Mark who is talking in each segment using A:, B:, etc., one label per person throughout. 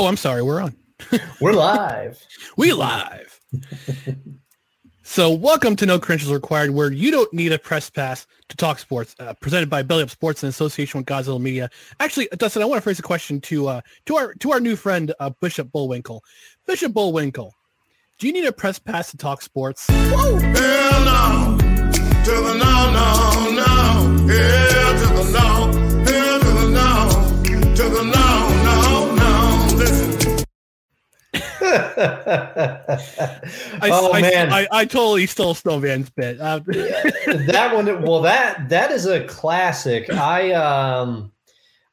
A: Oh, I'm sorry. We're on.
B: We're live.
A: We live. so, welcome to No Credentials Required, where you don't need a press pass to talk sports. Uh, presented by Belly Up Sports in association with Godzilla Media. Actually, Dustin, I want to phrase a question to uh, to our to our new friend uh, Bishop Bullwinkle. Bishop Bullwinkle, do you need a press pass to talk sports?
C: Hell no. To the no, no, no. Hell to the no.
A: I,
B: oh
A: I,
B: man,
A: I, I totally stole Snowman's bit. Uh,
B: that one. Well, that that is a classic. I um,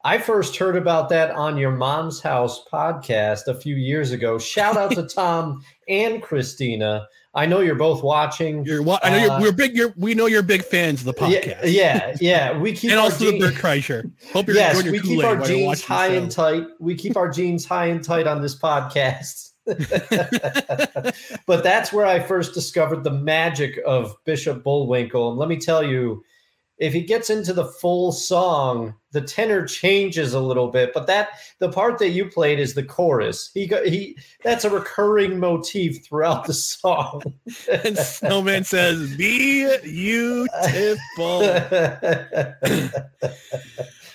B: I first heard about that on your mom's house podcast a few years ago. Shout out to Tom and Christina. I know you're both watching.
A: you're, wa- I know you're,
B: Uh,
A: we're big. You're, we know you're big fans of the podcast.
B: yeah, yeah. We keep
A: and also the Bert Kreischer. Hope you're
B: yes,
A: enjoying
B: we keep our jeans high and tight. We keep our jeans high and tight on this podcast. but that's where I first discovered the magic of Bishop Bullwinkle. And let me tell you, if he gets into the full song, the tenor changes a little bit. But that the part that you played is the chorus. He got he that's a recurring motif throughout the song.
A: and Snowman says, Be "Beautiful."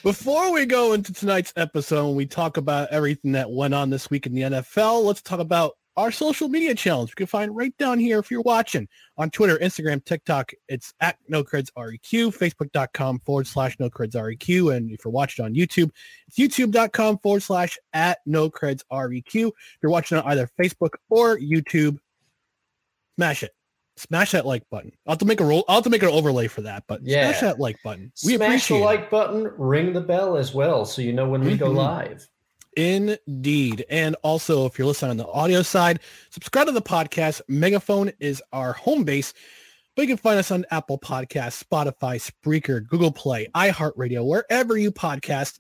A: Before we go into tonight's episode, and we talk about everything that went on this week in the NFL. Let's talk about our social media challenge. You can find right down here if you're watching on Twitter, Instagram, TikTok. It's at NoCredsREQ, Facebook.com forward slash NoCredsREQ. And if you're watching on YouTube, it's YouTube.com forward slash at NoCredsREQ. If you're watching on either Facebook or YouTube, smash it. Smash that like button. I'll have to make a roll. I'll have to make an overlay for that, but
B: Yeah.
A: smash that like button. We
B: Smash
A: appreciate
B: the
A: it.
B: like button, ring the bell as well, so you know when we go
A: Mhm.
B: live.
A: Indeed. And also, if you're listening on the audio side, subscribe to the podcast. Megaphone is our home base, but you can find us on Apple Podcasts, Spotify, Spreaker, Google Play, iHeartRadio, wherever you podcast.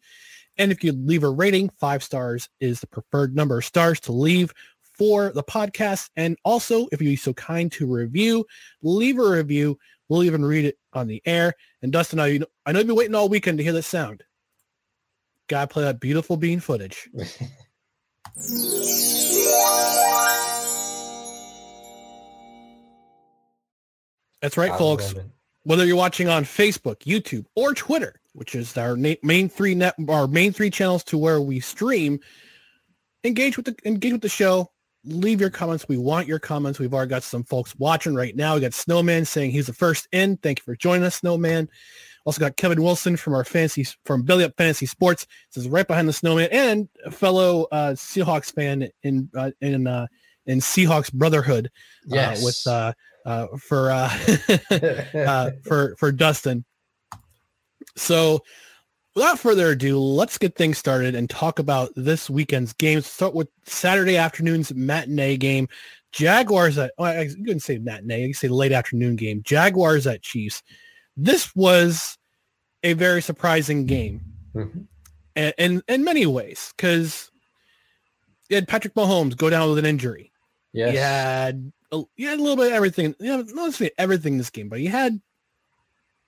A: And if you leave a rating, five stars is the preferred number of stars to leave for the podcast. And also, if you'd be so kind to review, leave a review. We'll even read it on the air. And Dustin, I, I know you've been waiting all weekend to hear that sound. Gotta play that beautiful bean footage. That's right, folks. Whether you're watching on Facebook, YouTube, or Twitter, which is our na- main three net, our main three channels to where we stream, engage with the engage with the show. Leave your comments. We want your comments. We've already got some folks watching right now. We got Snowman saying he's the first in. Thank you for joining us, Snowman. Also got Kevin Wilson from our fantasy from Belly Up Fantasy Sports. This is right behind the Snowman and a fellow uh, Seahawks fan in uh, in uh, in Seahawks Brotherhood
B: Yes.
A: uh, with uh, uh, for uh, uh, for for Dustin. So, without further ado, let's get things started and talk about this weekend's games. Start with Saturday afternoon's matinee game. Jaguars at well, I couldn't say matinee. I can say late afternoon game. Jaguars at Chiefs. This was a very surprising game,
B: Mhm.
A: and in, in many ways, because you had Patrick Mahomes go down with an injury.
B: Yes.
A: You had a, you had a little bit of everything. You know, not necessarily everything in this game, but you had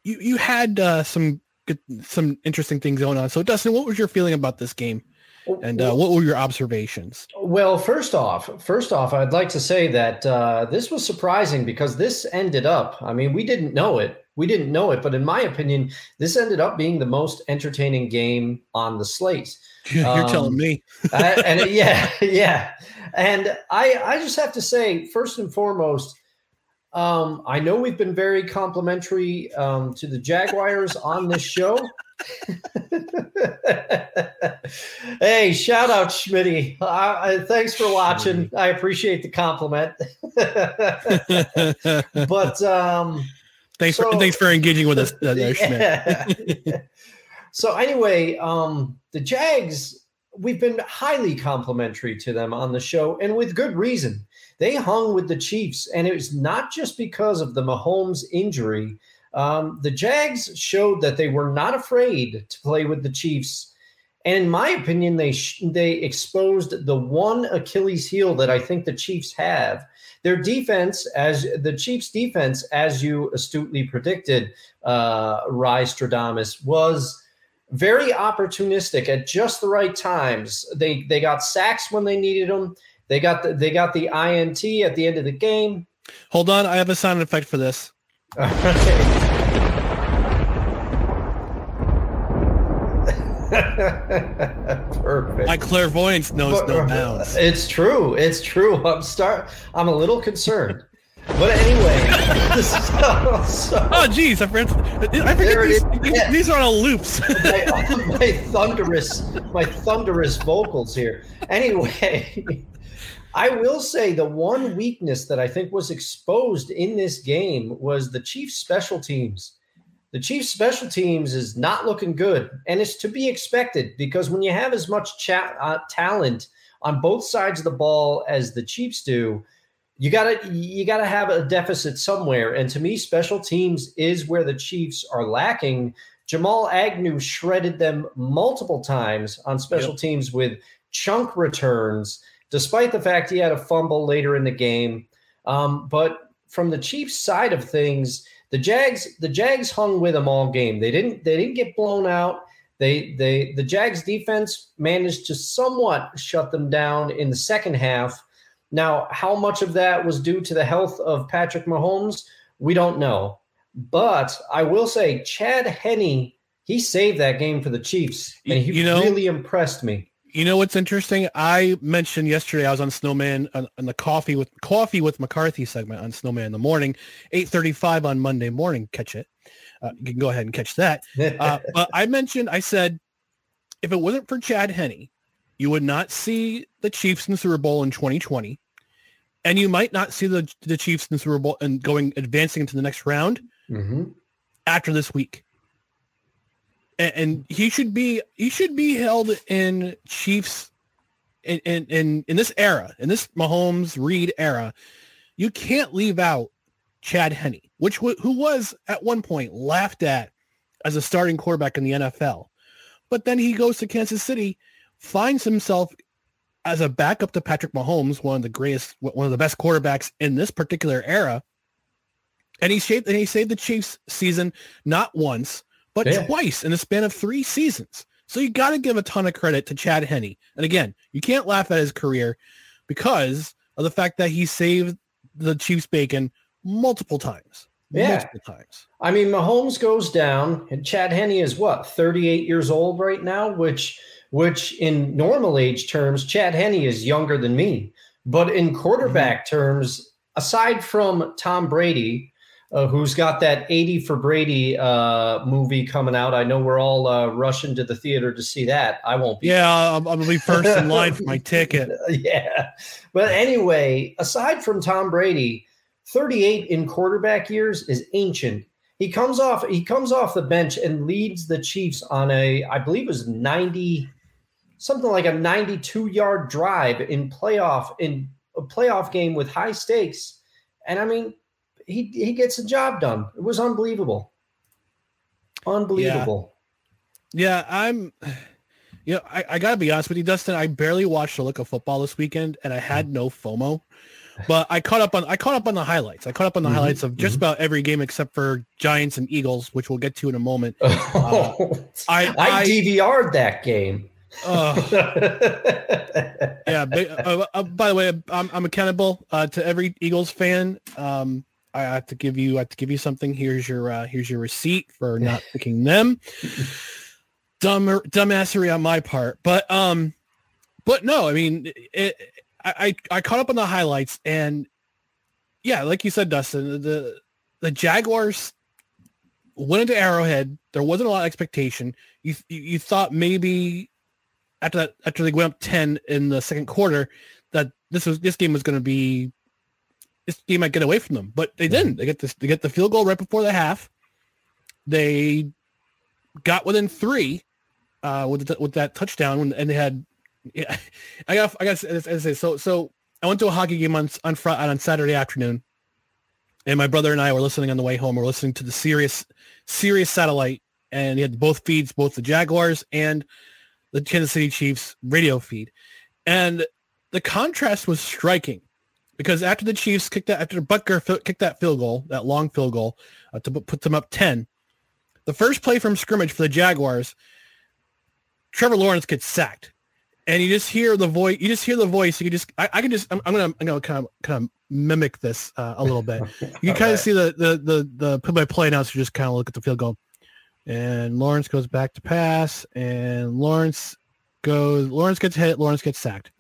A: you you had uh, some good, some interesting things going on. So, Dustin, what was your feeling about this game, and uh, what were your observations?
B: Well, first off, first off, I'd like to say that uh, this was surprising because this ended up. I mean, we didn't know it. We didn't know it, but in my opinion, this ended up being the most entertaining game on the slate.
A: You're
B: Um,
A: telling me.
B: Uh, and yeah, yeah. And I, I just have to say, first and foremost, um, I know we've been very complimentary um, to the Jaguars on this show. hey, shout out Schmitty. Uh, thanks for watching. I appreciate the compliment. but um,
A: Thanks for thanks for engaging with us, uh,
B: yeah. so anyway, um, the Jags, we've been highly complimentary to them on the show, and with good reason. They hung with the Chiefs, and it was not just because of the Mahomes injury. Um, the Jags showed that they were not afraid to play with the Chiefs. And in my opinion, they sh- they exposed the one Achilles heel that I think the Chiefs have. Their defense, as the Chiefs' defense, as you astutely predicted, uh, Rye Stradamus, was very opportunistic at just the right times. They they got sacks when they needed them. They got the, they got the INT at the end of the game.
A: Hold on, I have a sound effect for this.
B: Perfect.
A: My clairvoyance knows no uh, bounds.
B: It's true. It's true. I'm start. I'm a little concerned, but anyway. so, so
A: Oh, geez, I forgot. I forget these, these, these are on loops.
B: my, my thunderous, my thunderous vocals here. Anyway, I will say the one weakness that I think was exposed in this game was the Chiefs' special teams. The Chiefs' special teams is not looking good, and it's to be expected because when you have as much cha- uh, talent on both sides of the ball as the Chiefs do, you gotta you gotta have a deficit somewhere. And to me, special teams is where the Chiefs are lacking. Jamal Agnew shredded them multiple times on special teams with chunk returns, despite the fact he had a fumble later in the game. Um, but from the Chiefs' side of things, the Jags the Jags hung with them all game. They didn't they didn't get blown out. They they the Jags defense managed to somewhat shut them down in the second half. Now, how much of that was due to the health of Patrick Mahomes, we don't know. But I will say, Chad Henne, he saved that game for the Chiefs, and he
A: You know-
B: really impressed me.
A: You know what's interesting? I mentioned yesterday I was on Snowman on, on the coffee with coffee with McCarthy segment on Snowman in the morning, eight thirty-five on Monday morning. Catch it. Uh, you can go ahead and catch that. Uh, but I mentioned, I said, if it wasn't for Chad Henne, you would not see the Chiefs in the Super Bowl in 2020, and you might not see the the Chiefs in the Super Bowl and going advancing into the next round
B: Mhm.
A: after this week. And, and he should be he should be held in Chiefs in, in in in this era, in this Mahomes Reid era. You can't leave out Chad Henne, which w- who was at one point laughed at as a starting quarterback in the NFL. But then he goes to Kansas City, finds himself as a backup to Patrick Mahomes, one of the greatest, one of the best quarterbacks in this particular era. And he saved, and he saved the Chiefs season not once, but
B: Yeah.
A: twice in the span of three seasons. So you got to give a ton of credit to Chad Henne. And again, you can't laugh at his career because of the fact that he saved the Chiefs bacon multiple times.
B: Yeah.
A: Multiple times.
B: I mean, Mahomes goes down, and Chad Henne is what, 38 years old right now, which which in normal age terms, Chad Henne is younger than me. But in quarterback terms, aside from Tom Brady, uh, who's got that 80 for Brady uh, movie coming out, I know we're all uh, rushing to the theater to see that. I won't be.
A: Yeah, I'm, I'm gonna be first in line for my ticket.
B: yeah. But anyway, aside from Tom Brady, 38 in quarterback years is ancient. He comes off he comes off the bench and leads the Chiefs on a I believe it was 90 something like a 92 yard drive in playoff in a playoff game with high stakes, and I mean, he he gets the job done. It was unbelievable, unbelievable.
A: Yeah, I'm. You know, I, I gotta be honest with you, Dustin. I barely watched a look of football this weekend, and I had no FOMO. But I caught up on I caught up on the highlights. I caught up on the
B: Mhm,
A: highlights of just about every game except for Giants and Eagles, which we'll get to in a moment. Uh, I,
B: I,
A: I,
B: DVR'd that game.
A: Uh, yeah. But, uh, uh, by the way, I'm, I'm accountable uh, to every Eagles fan. Um, I have to give you I have to give you something. Here's your uh, here's your receipt for not picking them. Dumb dumbassery on my part, but um, but no, I mean, it, I I I caught up on the highlights and yeah, like you said, Dustin, the the Jaguars went into Arrowhead. There wasn't a lot of expectation. You you, you thought maybe after that after they went up ten in the second quarter that this was this game was going to be this game might get away from them, but they didn't. They get this they get the field goal right before the half. They got within three uh, with the, with that touchdown, when- and they had. Yeah, I got I got to say so so. I went to a hockey game on on Fri- on Saturday afternoon, and my brother and I were listening on the way home. We're listening to the Sirius Sirius satellite, and he had both feeds, both the Jaguars and the Kansas City Chiefs radio feed, and the contrast was striking because after the Chiefs kicked that after Butker kicked that field goal, that long field goal uh, to put- them up ten, the first play from scrimmage for the Jaguars, Trevor Lawrence gets sacked, and you just hear the voice. You just hear the voice. You can just I, I can just I'm, I'm gonna I'm gonna kind of kind of mimic this uh, a little bit. You can kind of see the the the the play by play announcer just kind of look at the field goal, and Lawrence goes back to pass, and Lawrence goes. Lawrence gets hit. Lawrence gets sacked.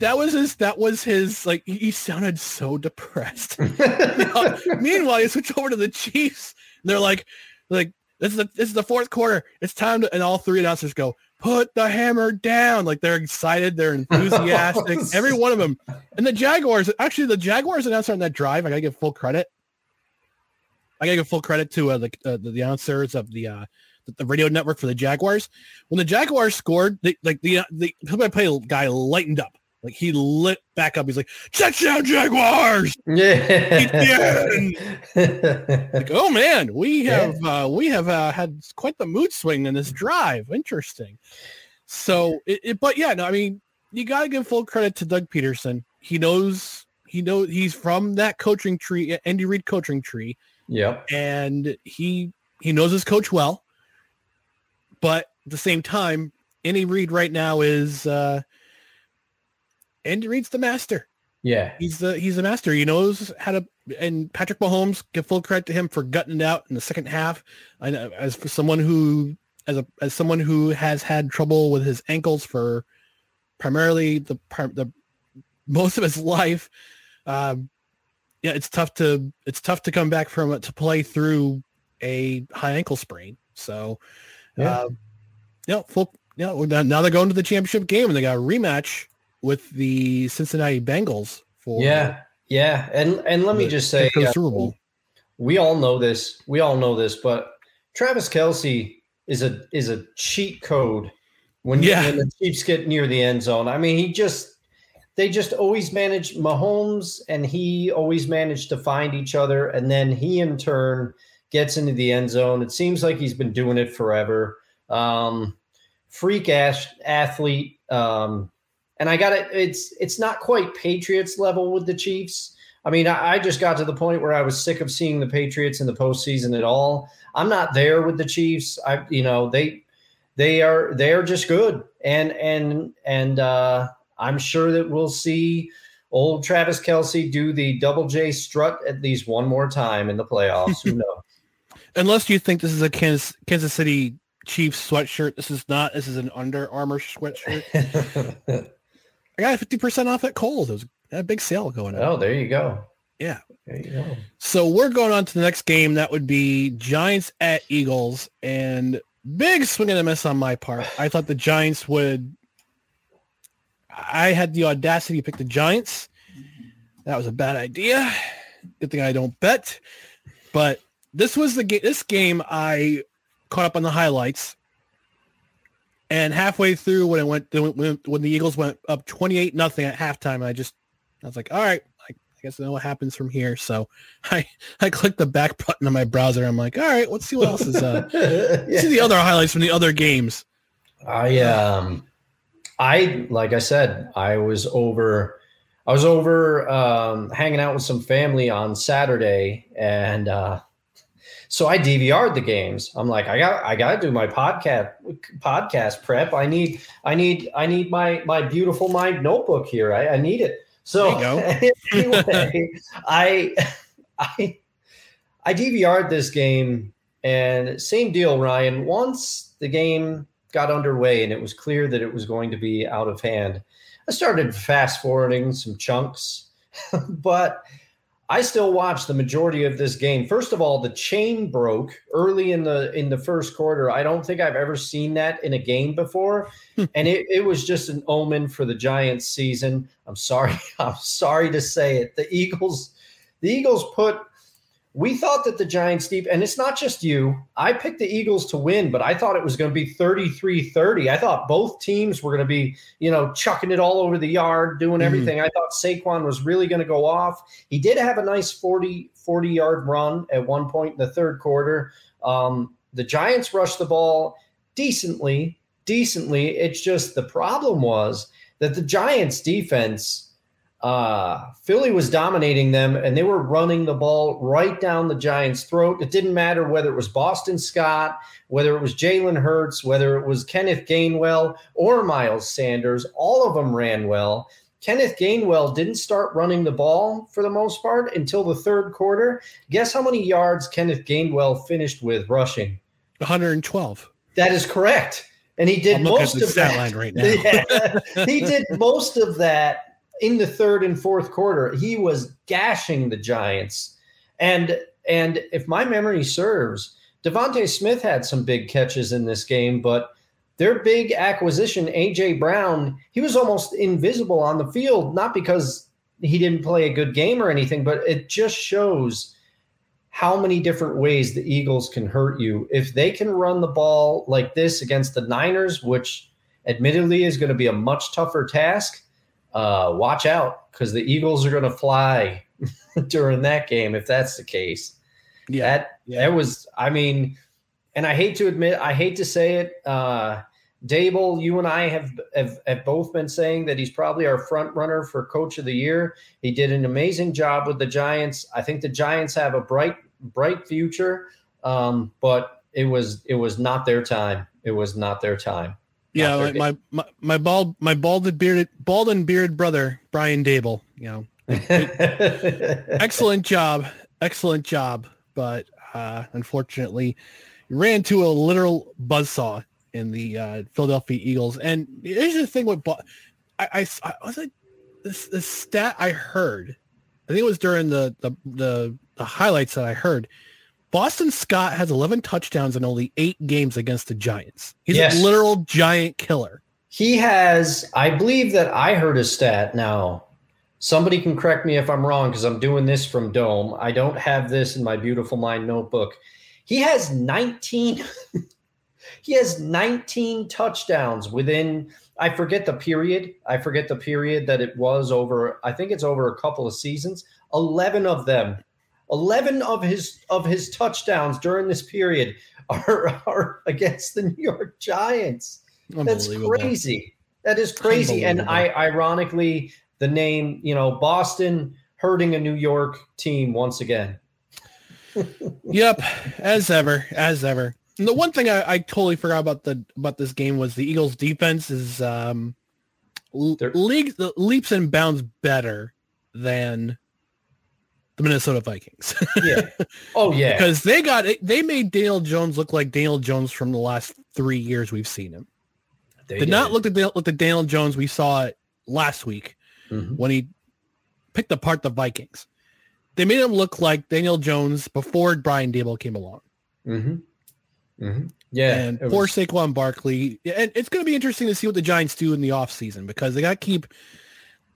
A: That was his. That was his. Like he sounded so depressed. Meanwhile, you switch over to the Chiefs. And they're like, like this is the this is the fourth quarter. It's time to, and all three announcers go, put the hammer down. Like they're excited, they're enthusiastic. Every one of them. And the Jaguars, actually, the Jaguars announcer on that drive, I gotta give full credit. I gotta give full credit to uh, the, uh, the the announcers of the uh the, radio network for the Jaguars. When the Jaguars scored, they, like the the play guy lightened up. Like he lit back up. He's like, touchdown Jaguars!
B: Yeah.
A: like, oh man, we have uh, we have uh, had quite the mood swing in this drive. Interesting. So, it, it, but yeah, no, I mean, you got to give full credit to Doug Pederson. He knows he knows he's from that coaching tree, Andy Reid coaching tree,
B: yep.
A: and he he knows his coach well. But at the same time, Andy Reid right now is uh, Andy Reid's the master.
B: Yeah.
A: He's the he's the master. He knows how to. And Patrick Mahomes, give full credit to him for gutting it out in the second half. I know as for someone who as a as someone who has had trouble with his ankles for primarily the the most of his life. Um, yeah, it's tough to it's tough to come back from it to play through a high ankle sprain. So,
B: Yeah.
A: um, yeah, full. Yeah, now they're going to the championship game and they got a rematch with the Cincinnati Bengals for
B: Yeah. Yeah. And and let me just say
A: the
B: uh, we all know this. We all know this, but Travis Kelce is a is a cheat code when,
A: Yeah.
B: when the Chiefs get near the end zone. I mean, he just they just always manage Mahomes and he always managed to find each other and then he in turn gets into the end zone. It seems like he's been doing it forever. Um freak ass athlete. Um and I got it. It's it's not quite Patriots level with the Chiefs. I mean, I, I just got to the point where I was sick of seeing the Patriots in the postseason at all. I'm not there with the Chiefs. I, you know, they they are they are just good, and and and uh, I'm sure that we'll see old Travis Kelce do the double J strut at least one more time in the playoffs. Who knows?
A: Unless you think this is a Kansas Kansas City Chiefs sweatshirt, this is not. This is an Under Armour sweatshirt. I got fifty percent off at Kohl's. It was a big sale going on.
B: oh, there you go.
A: Yeah.
B: There you go.
A: So we're going on to the next game. That would be Giants at Eagles, and big swing and a miss on my part. I thought the Giants would. I had the audacity to pick the Giants. That was a bad idea. Good thing I don't bet. But this was the game. This game I caught up on the highlights, And halfway through when it went when, when the Eagles went up 28 nothing at halftime, I just I was like, all right, I, I guess I know what happens from here. So I I clicked the back button on my browser. I'm like, all right, let's see what else is uh
B: Yeah.
A: see the other highlights from the other games.
B: I um I like I said, I was over I was over um hanging out with some family on Saturday and uh so I DVR'd the games. I'm like, I got I gotta do my podcast podcast prep. I need I need I need my my beautiful mind notebook here. I, I need it. So anyway, I I I DVR'd this game and same deal, Ryan. Once the game got underway and it was clear that it was going to be out of hand, I started fast forwarding some chunks, but I still watched the majority of this game. First of all, the chain broke early in the in the first quarter. I don't think I've ever seen that in a game before, and it, it was just an omen for the Giants season. I'm sorry, I'm sorry to say it. The Eagles, the Eagles put. We thought that the Giants deep, and it's not just you. I picked the Eagles to win, but I thought it was going to be 33-30. I thought both teams were going to be, you know, chucking it all over the yard, doing
A: Mhm.
B: everything. I thought Saquon was really going to go off. He did have a nice 40, 40 yard run at one point in the third quarter. Um, the Giants rushed the ball decently, decently. It's just the problem was that the Giants defense, uh, Philly was dominating them and they were running the ball right down the Giants' throat. It didn't matter whether it was Boston Scott, whether it was Jalen Hurts, whether it was Kenneth Gainwell or Miles Sanders. All of them ran well. Kenneth Gainwell didn't start running the ball for the most part until the third quarter. Guess how many yards Kenneth Gainwell finished with rushing?
A: 112.
B: That is correct. And he did
A: I'm
B: most of that.
A: line right now.
B: Yeah. he did most of that in the third and fourth quarter. He was gashing the Giants. And and if my memory serves, DeVonta Smith had some big catches in this game, but their big acquisition, AJ Brown, he was almost invisible on the field, not because he didn't play a good game or anything, but it just shows how many different ways the Eagles can hurt you. If they can run the ball like this against the Niners, which admittedly is going to be a much tougher task, uh, watch out because the Eagles are going to fly during that game if that's the case.
A: Yeah.
B: That
A: yeah.
B: that was, I mean, and I hate to admit, I hate to say it. Uh, Daboll, you and I have, have have both been saying that he's probably our front runner for Coach of the Year. He did an amazing job with the Giants. I think the Giants have a bright bright future, um, but it was it was not their time. It was not their time.
A: Yeah, like my, my my bald my bald and bearded bald and bearded brother Brian Daboll. You know, excellent job, excellent job, but uh, unfortunately, ran to a literal buzzsaw in the uh, Philadelphia Eagles. And here's the thing with, I, I, I was like, this the stat I heard, I think it was during the the the, the highlights that I heard. Boston Scott has 11 touchdowns in only eight games against the Giants. He's
B: Yes.
A: a literal giant killer.
B: He has, I believe that I heard a stat now. Somebody can correct me if I'm wrong because I'm doing this from Dome. I don't have this in my beautiful mind notebook. He has 19 he has 19 touchdowns within I forget the period. I forget the period that it was over. I think it's over a couple of seasons. 11 of them 11 of his of his touchdowns during this period are, are against the New York Giants. That's crazy. That is crazy. And I ironically the name, you know, Boston hurting a New York team once again.
A: Yep, as ever, as ever. And the one thing I, I totally forgot about the about this game was the Eagles' defense is um, l-
B: They're-
A: league leaps and bounds better than the Minnesota Vikings
B: Yeah. Oh yeah.
A: because they got they made Daniel Jones look like Daniel Jones from the last three years we've seen him.
B: They
A: Did not look at the, look at Daniel Jones we saw last week
B: Mhm.
A: when he picked apart the Vikings. They made him look like Daniel Jones before Brian Daboll came along.
B: Mhm. Mhm. Yeah.
A: and poor
B: was-
A: Saquon Barkley. And it's going to be interesting to see what the Giants do in the offseason because they got to keep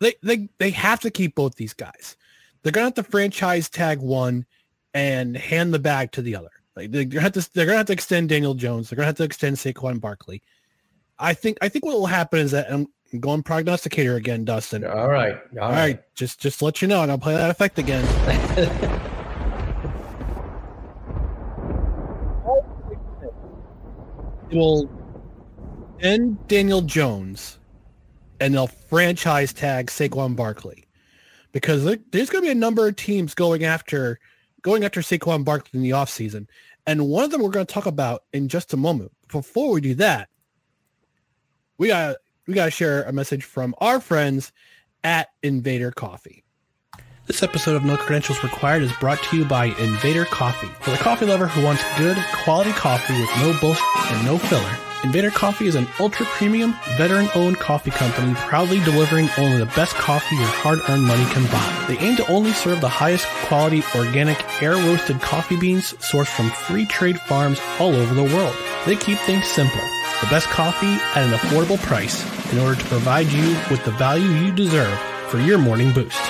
A: they they they have to keep both these guys. They're to have to franchise tag one and hand the bag to the other. Like they're to have to they're to have to extend Daniel Jones. They're to have to extend Saquon Barkley. I think I think what will happen is that um, I'm going prognosticator again, Dustin.
B: All right. All
A: All right, just just to let you know, and I'll play that effect again. It'll end Daniel Jones, and they'll franchise tag Saquon Barkley, because there's going to be a number of teams going after going after Saquon Barkley in the offseason. and one of them we're going to talk about in just a moment. Before we do that, we got we got to share a message from our friends at Invader Coffee. This episode of No Credentials Required is brought to you by Invader Coffee. For the coffee lover who wants good, quality coffee with no bullshit and no filler, Invader Coffee is an ultra premium, veteran owned coffee company proudly delivering only the best coffee your hard earned money can buy. They aim to only serve the highest quality, organic, air roasted coffee beans sourced from free trade farms all over the world. They keep things simple the best coffee at an affordable price in order to provide you with the value you deserve for your morning boost.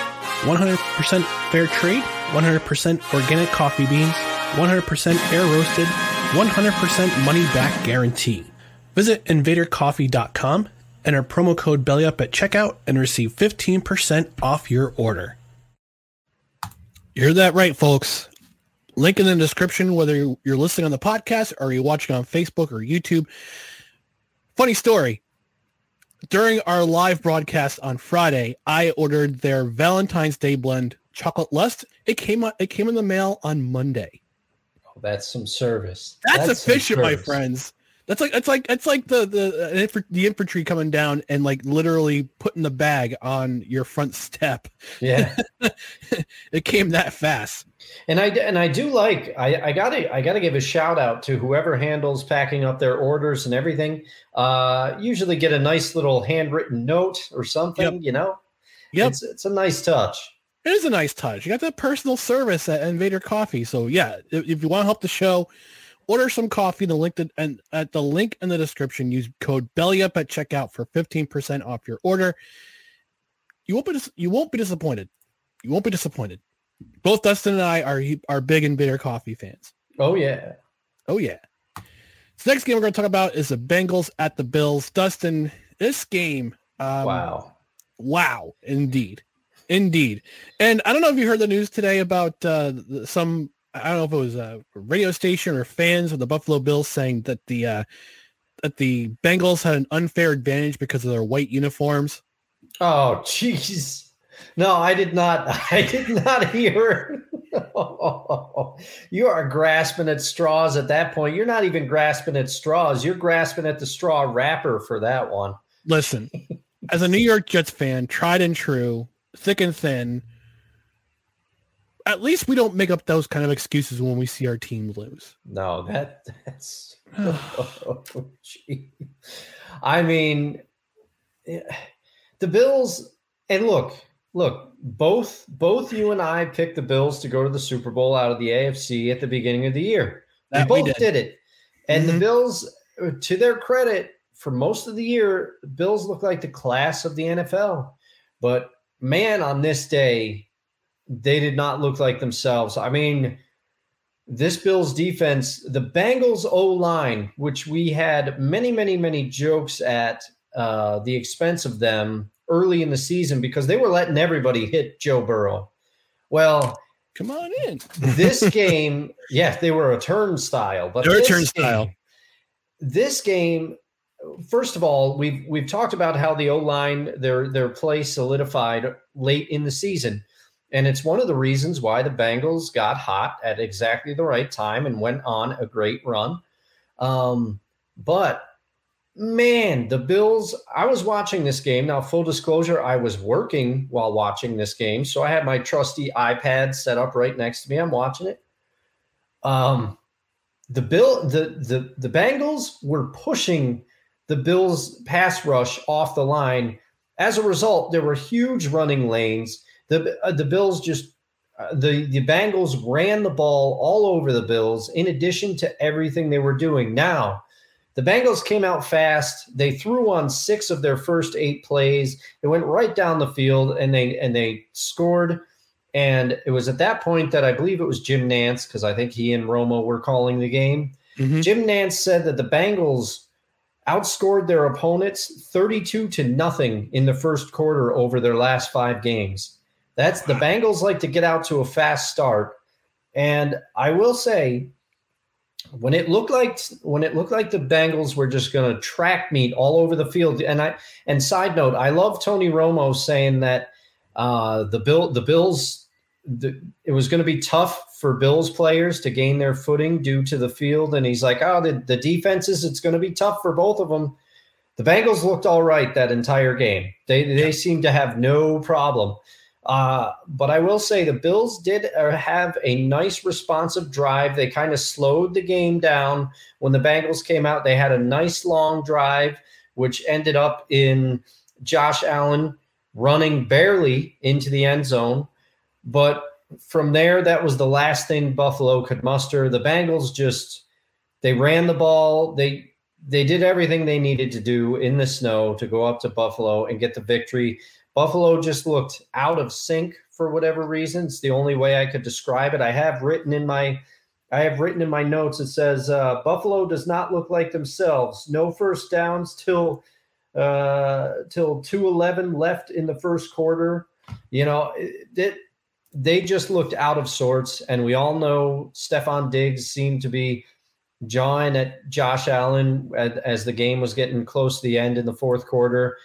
A: 100% fair trade, 100% organic coffee beans, 100% air roasted, 100% money back guarantee. Visit invadercoffee.com, enter promo code BELLYUP at checkout, and receive 15% off your order. You heard that right, folks. Link in the description, whether you're listening on the podcast or you're watching on Facebook or YouTube. Funny story. During our live broadcast on Friday, I ordered their Valentine's Day blend chocolate lust. It came it came in the mail on Monday.
B: Oh, that's some service.
A: That's,
B: some
A: efficient, my friends. That's like it's like it's like the the uh, the infantry coming down and like literally putting the bag on your front step.
B: Yeah.
A: It came that fast.
B: And I and I do like I, I gotta I gotta give a shout out to whoever handles packing up their orders and everything. Uh, usually get a nice little handwritten note or something. You know,
A: Yep.
B: it's it's a nice touch.
A: It is a nice touch. You got that personal service at Invader Coffee. So yeah, if you want to help the show, order some coffee. The link to, and at the link in the description, use code BELLYUP at checkout for fifteen percent off your order. You won't be you won't be disappointed. You won't be disappointed. Both Dustin and I are are big and bitter Coffee fans.
B: Oh yeah.
A: Oh yeah. So next game we're going to talk about is the Bengals at the Bills. Dustin, this game. Um,
B: wow.
A: Wow, indeed, indeed. And I don't know if you heard the news today about uh, some. I don't know if it was a radio station or fans of the Buffalo Bills saying that the uh, that the Bengals had an unfair advantage because of their white uniforms.
B: Oh jeez. No, I did not. I did not hear. you are grasping at straws at that point. You're not even grasping at straws. You're grasping at the straw wrapper for that one.
A: Listen, as a New York Jets fan, tried and true, thick and thin. At least we don't make up those kind of excuses when we see our team lose.
B: No, that that's. oh. I mean, the Bills, and look, look, both both you and I picked the Bills to go to the Super Bowl out of the AFC at the beginning of the year.
A: That
B: we
A: we
B: both
A: did.
B: did. it, and the
A: Mhm.
B: Bills, to their credit, for most of the year, the Bills look like the class of the NFL. But man, on this day, they did not look like themselves. I mean, this Bills defense, the Bengals O line, which we had many, many, many jokes at uh, the expense of them early in the season because they were letting everybody hit Joe Burrow. Well,
A: Come on in.
B: this game, yeah, they were a turnstile, but
A: They were a turnstile.
B: game- this game, first of all, we've we've talked about how the O line their their play solidified late in the season, and it's one of the reasons why the Bengals got hot at exactly the right time and went on a great run. Um, but man, the Bills. I was watching this game. Now, full disclosure, I was working while watching this game, so I had my trusty iPad set up right next to me. I'm watching it. Um, the bill, the the the Bengals were pushing the Bills' pass rush off the line. As a result, there were huge running lanes. The uh, the Bills just uh, the the Bengals ran the ball all over the Bills. In addition to everything they were doing, now the Bengals came out fast. They threw on six of their first eight plays. They went right down the field and they and they scored. And it was at that point that I believe it was Jim Nantz because I think he and Romo were calling the game.
A: Mhm.
B: Jim Nantz said that the Bengals outscored their opponents 32 to nothing in the first quarter over their last five games. That's the Bengals like to get out to a fast start. And I will say, when it looked like when it looked like the Bengals were just going to track meet all over the field, and I and side note, I love Tony Romo saying that uh, the bill the Bills the, it was going to be tough for Bills players to gain their footing due to the field, and he's like, oh, the, the defenses, it's going to be tough for both of them. The Bengals looked all right that entire game. They they seemed to have no problem. Uh, but I will say the Bills did uh, have a nice responsive drive. They kind of slowed the game down when the Bengals came out. They had a nice long drive, which ended up in Josh Allen running barely into the end zone. But from there, that was the last thing Buffalo could muster. The Bengals just they ran the ball. They they did everything they needed to do in the snow to go up to Buffalo and get the victory. Buffalo just looked out of sync for whatever reason. It's the only way I could describe it. I have written in my I have written in my notes. It says uh, Buffalo does not look like themselves. No first downs till uh, till two eleven left in the first quarter. You know they just looked out of sorts, and we all know Stefon Diggs seemed to be jawing at Josh Allen as the game was getting close to the end in the fourth quarter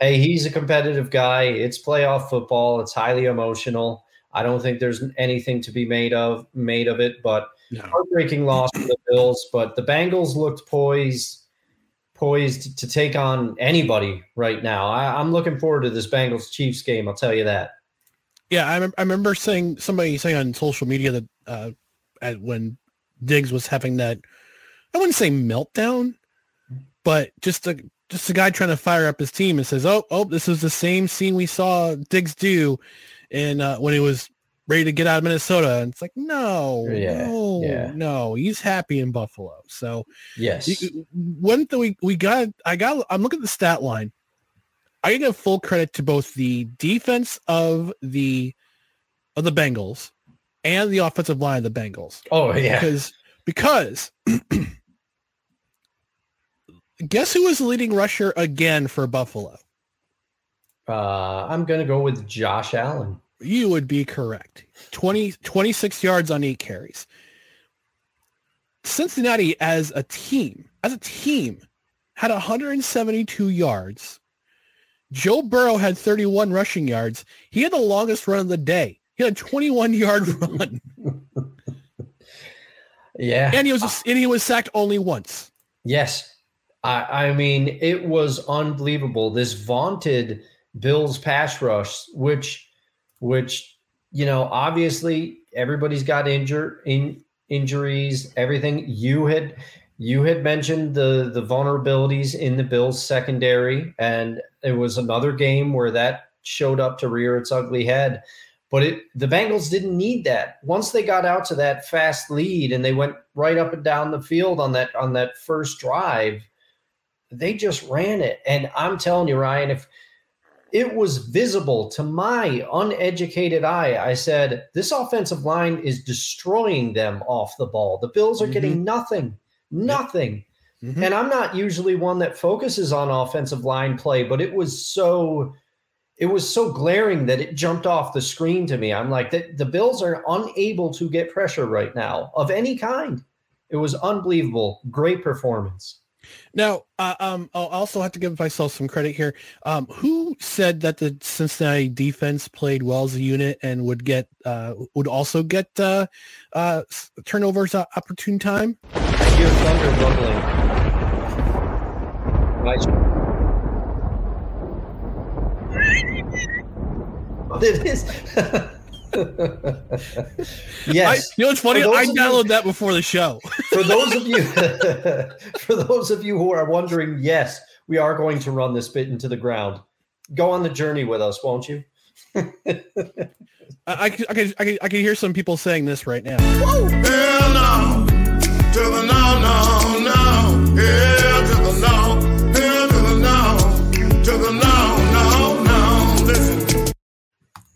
B: hey, he's a competitive guy. It's playoff football. It's highly emotional. I don't think there's anything to be made of made of it, but no. heartbreaking loss for the Bills. But the Bengals looked poised poised to take on anybody right now. I, am looking forward to this Bengals Chiefs game. I'll tell you that.
A: Yeah, I, I remember saying somebody saying on social media that uh, at, when Diggs was having that, I wouldn't say meltdown, but just a just a guy trying to fire up his team and says, "Oh, oh, this is the same scene we saw Diggs do, and uh, when he was ready to get out of Minnesota." And it's like, no, yeah, no, yeah. no, he's happy in Buffalo. So
B: yes,
A: one thing we we got, I got, I'm looking at the stat line. I give full credit to both the defense of the of the Bengals and the offensive line of the Bengals.
B: Oh yeah,
A: because because Guess who was the leading rusher again for Buffalo?
B: Uh, I'm going to go with Josh Allen.
A: You would be correct. 20, 26 yards on eight carries. Cincinnati as a team, as a team, had 172 yards. Joe Burrow had 31 rushing yards. He had the longest run of the day. He had a 21 yard run.
B: yeah.
A: And he was and he was sacked only once.
B: Yes. I, I mean, it was unbelievable. This vaunted Bills pass rush, which, which you know, obviously everybody's got injured in injuries, everything. You had you had mentioned the the vulnerabilities in the Bills secondary, and it was another game where that showed up to rear its ugly head. But it the Bengals didn't need that. Once they got out to that fast lead and they went right up and down the field on that on that first drive, they just ran it. And I'm telling you, Ryan, if it was visible to my uneducated eye, I said, this offensive line is destroying them off the ball. The Bills are mm-hmm. getting nothing, nothing. Mm-hmm. And I'm not usually one that focuses on offensive line play, but it was so it was so glaring that it jumped off the screen to me. I'm like, the, the Bills are unable to get pressure right now of any kind. It was unbelievable. Great performance.
A: Now, uh, um, I'll also have to give myself some credit here. Um, who said that the Cincinnati defense played well as a unit and would get uh, would also get uh, uh, turnovers uh, opportune time?
B: I hear thunder rumbling. It is. yes.
A: I, you know what's funny? I downloaded you, that before the show.
B: for those of you for those of you who are wondering, yes, we are going to run this bit into the ground. Go on the journey with us, won't you?
A: I, I, I, can, I, can, I can hear some people saying this right now. Hell no. To the no, no, no. Hell to the no. Hell to the no. To the no, no, no.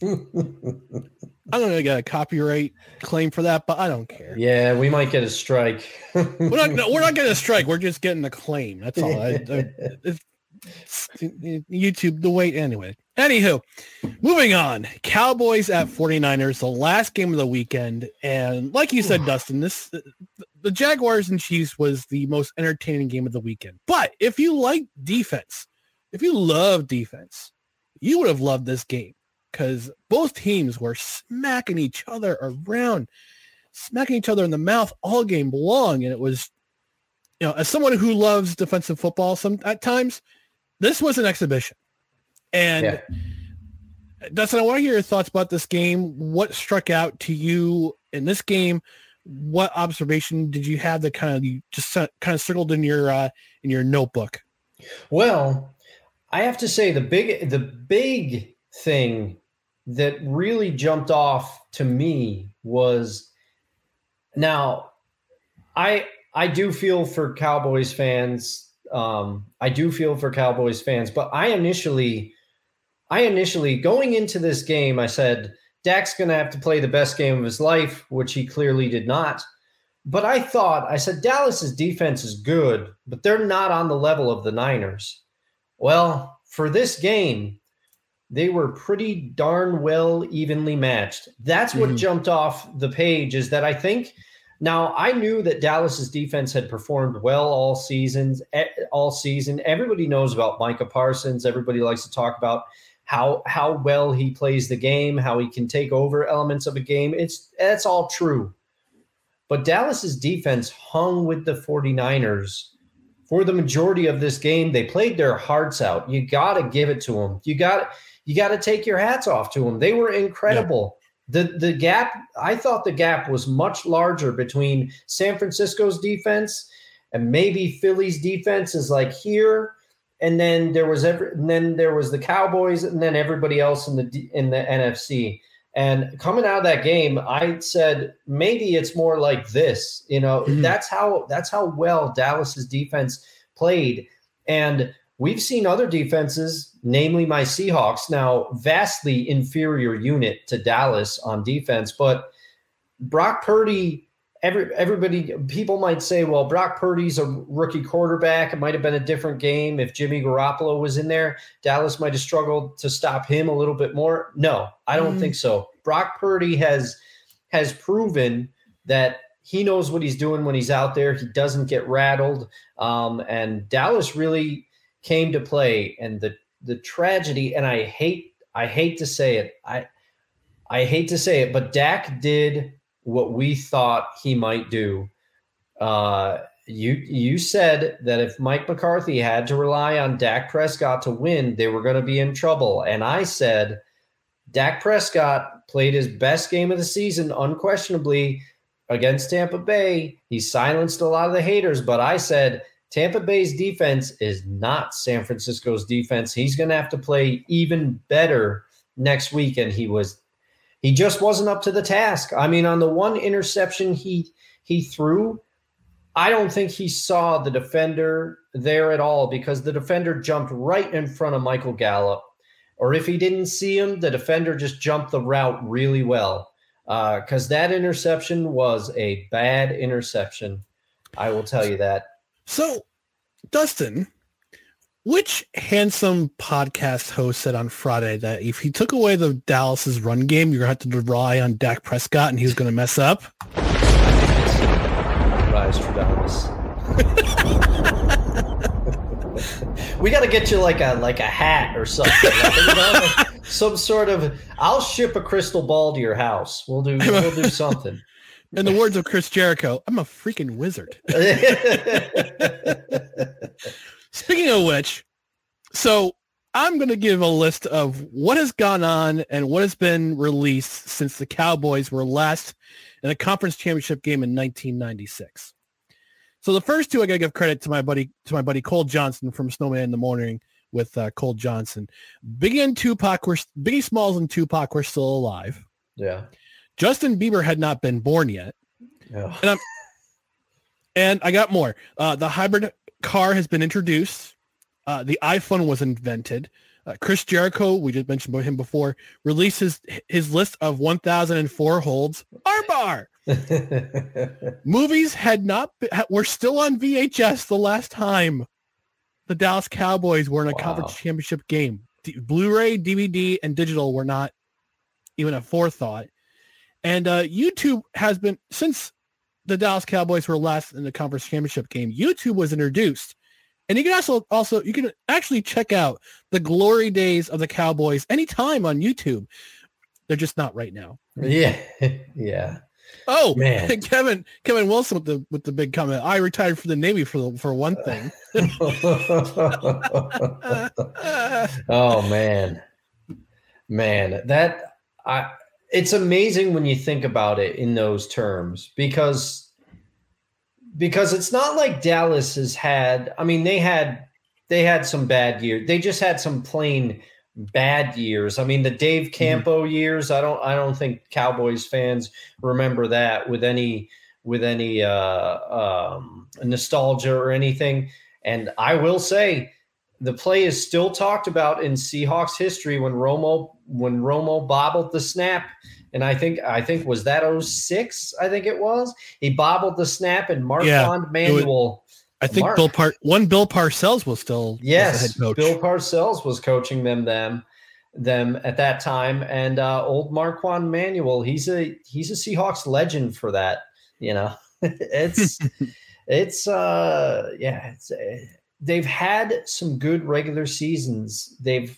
A: Listen. I'm gonna got a copyright claim for that, but I don't care.
B: Yeah, we might get a strike.
A: We're not no, we're not getting a strike. We're just getting a claim. That's all. I, I, it's- YouTube the wait anyway. Anywho, moving on. Cowboys at 49ers, the last game of the weekend, and like you said, Dustin, this the Jaguars and Chiefs was the most entertaining game of the weekend. But if you like defense, if you love defense, you would have loved this game because both teams were smacking each other around, smacking each other in the mouth all game long, and it was you know, as someone who loves defensive football some at times, this was an exhibition. And
B: Yeah.
A: Dustin, I want to hear your thoughts about this game. What struck out to you in this game? What observation did you have that kind of you just kind of circled in your uh, in your notebook?
B: Well, I have to say the big the big thing that really jumped off to me was now I I do feel for Cowboys fans. Um, I do feel for Cowboys fans, but I initially I initially going into this game, I said Dak's going to have to play the best game of his life, which he clearly did not. But I thought I said Dallas's defense is good, but they're not on the level of the Niners. Well, for this game, they were pretty darn well evenly matched. That's what
A: Mhm.
B: jumped off the page is that I think now I knew that Dallas's defense had performed well all seasons, all season. Everybody knows about Micah Parsons. Everybody likes to talk about how how well he plays the game, how he can take over elements of a game. It's that's all true. But Dallas's defense hung with the 49ers for the majority of this game. They played their hearts out. You got to give it to them. You got you got to take your hats off to them. They were incredible. The the gap I thought the gap was much larger between San Francisco's defense and maybe Philly's defense is like here and then there was every and then there was the Cowboys and then everybody else in the in the NFC. And coming out of that game, I said maybe it's more like this. You know,
A: Mhm.
B: that's how that's how well Dallas's defense played. And we've seen other defenses, namely my Seahawks, now vastly inferior unit to Dallas on defense. But Brock Purdy, every everybody, people might say, well, Brock Purdy's a rookie quarterback. It might have been a different game if Jimmy Garoppolo was in there. Dallas might have struggled to stop him a little bit more. No, I don't
A: Mm.
B: think so. Brock Purdy has has proven that he knows what he's doing when he's out there. He doesn't get rattled. Um, and Dallas really came to play. And the the tragedy, and I hate I hate to say it, I I hate to say it, but Dak did what we thought he might do. Uh, you you said that if Mike McCarthy had to rely on Dak Prescott to win, they were going to be in trouble. And I said Dak Prescott played his best game of the season, unquestionably, against Tampa Bay. He silenced a lot of the haters, but I said Tampa Bay's defense is not San Francisco's defense. He's going to have to play even better next week, and he was he just wasn't up to the task. I mean, on the one interception he he threw, I don't think he saw the defender there at all because the defender jumped right in front of Michael Gallup. Or if he didn't see him, the defender just jumped the route really well. Uh, because that interception was a bad interception. I will tell you that.
A: So, Dustin, which handsome podcast host said on Friday that if he took away the Dallas's run game, you're going to have to rely on Dak Prescott and he was going to mess up?
B: Rise Stradamus. we got to get you like a like a hat or something, like, you know, like some sort of. I'll ship a crystal ball to your house. We'll do we'll do something.
A: In the words of Chris Jericho, I'm a freaking wizard. Speaking of which, so I'm going to give a list of what has gone on and what has been released since the Cowboys were last in a conference championship game in 1996. So the first two, I got to give credit to my buddy to my buddy Cole Johnson from Snowman in the Morning with uh, Cole Johnson. Biggie and Tupac were Biggie Smalls and Tupac were still alive.
B: yeah.
A: Justin Bieber had not been born yet.
B: yeah.
A: And I got more. Uh, the hybrid car has been introduced. Uh, the iPhone was invented. Uh, Chris Jericho, we just mentioned about him before, releases his list of 1,004 holds. Armbar. Movies had not been, were still on VHS the last time the Dallas Cowboys were in a
B: Wow.
A: conference championship game. D- Blu-ray, DVD, and digital were not even a forethought. And uh, YouTube has been since the Dallas Cowboys were last in the conference championship game. YouTube was introduced, and you can also also you can actually check out the glory days of the Cowboys anytime on YouTube. They're just not right now.
B: yeah, yeah.
A: Oh
B: Man.
A: Kevin Kevin Wilson with the with the big comment. I retired from the Navy for the, for one thing.
B: oh man, man, that I. It's amazing when you think about it in those terms because because it's not like Dallas has had. I mean, they had they had some bad years. They just had some plain bad years. I mean, the Dave Campo years. I don't. I don't think Cowboys fans remember that with any with any uh, um, nostalgia or anything. And I will say, the play is still talked about in Seahawks history when Romo when Romo bobbled the snap. And I think I think was that 06, I think it was. He bobbled the snap and Marquand
A: Yeah, was-
B: Manuel.
A: I think
B: Mark.
A: Bill Par one Bill Parcells was still was the
B: Yes,
A: head coach.
B: Bill Parcells was coaching them them them at that time, and uh, old Marquand Manuel. He's a he's a Seahawks legend for that. You know, it's it's uh yeah. It's, uh, they've had some good regular seasons. They've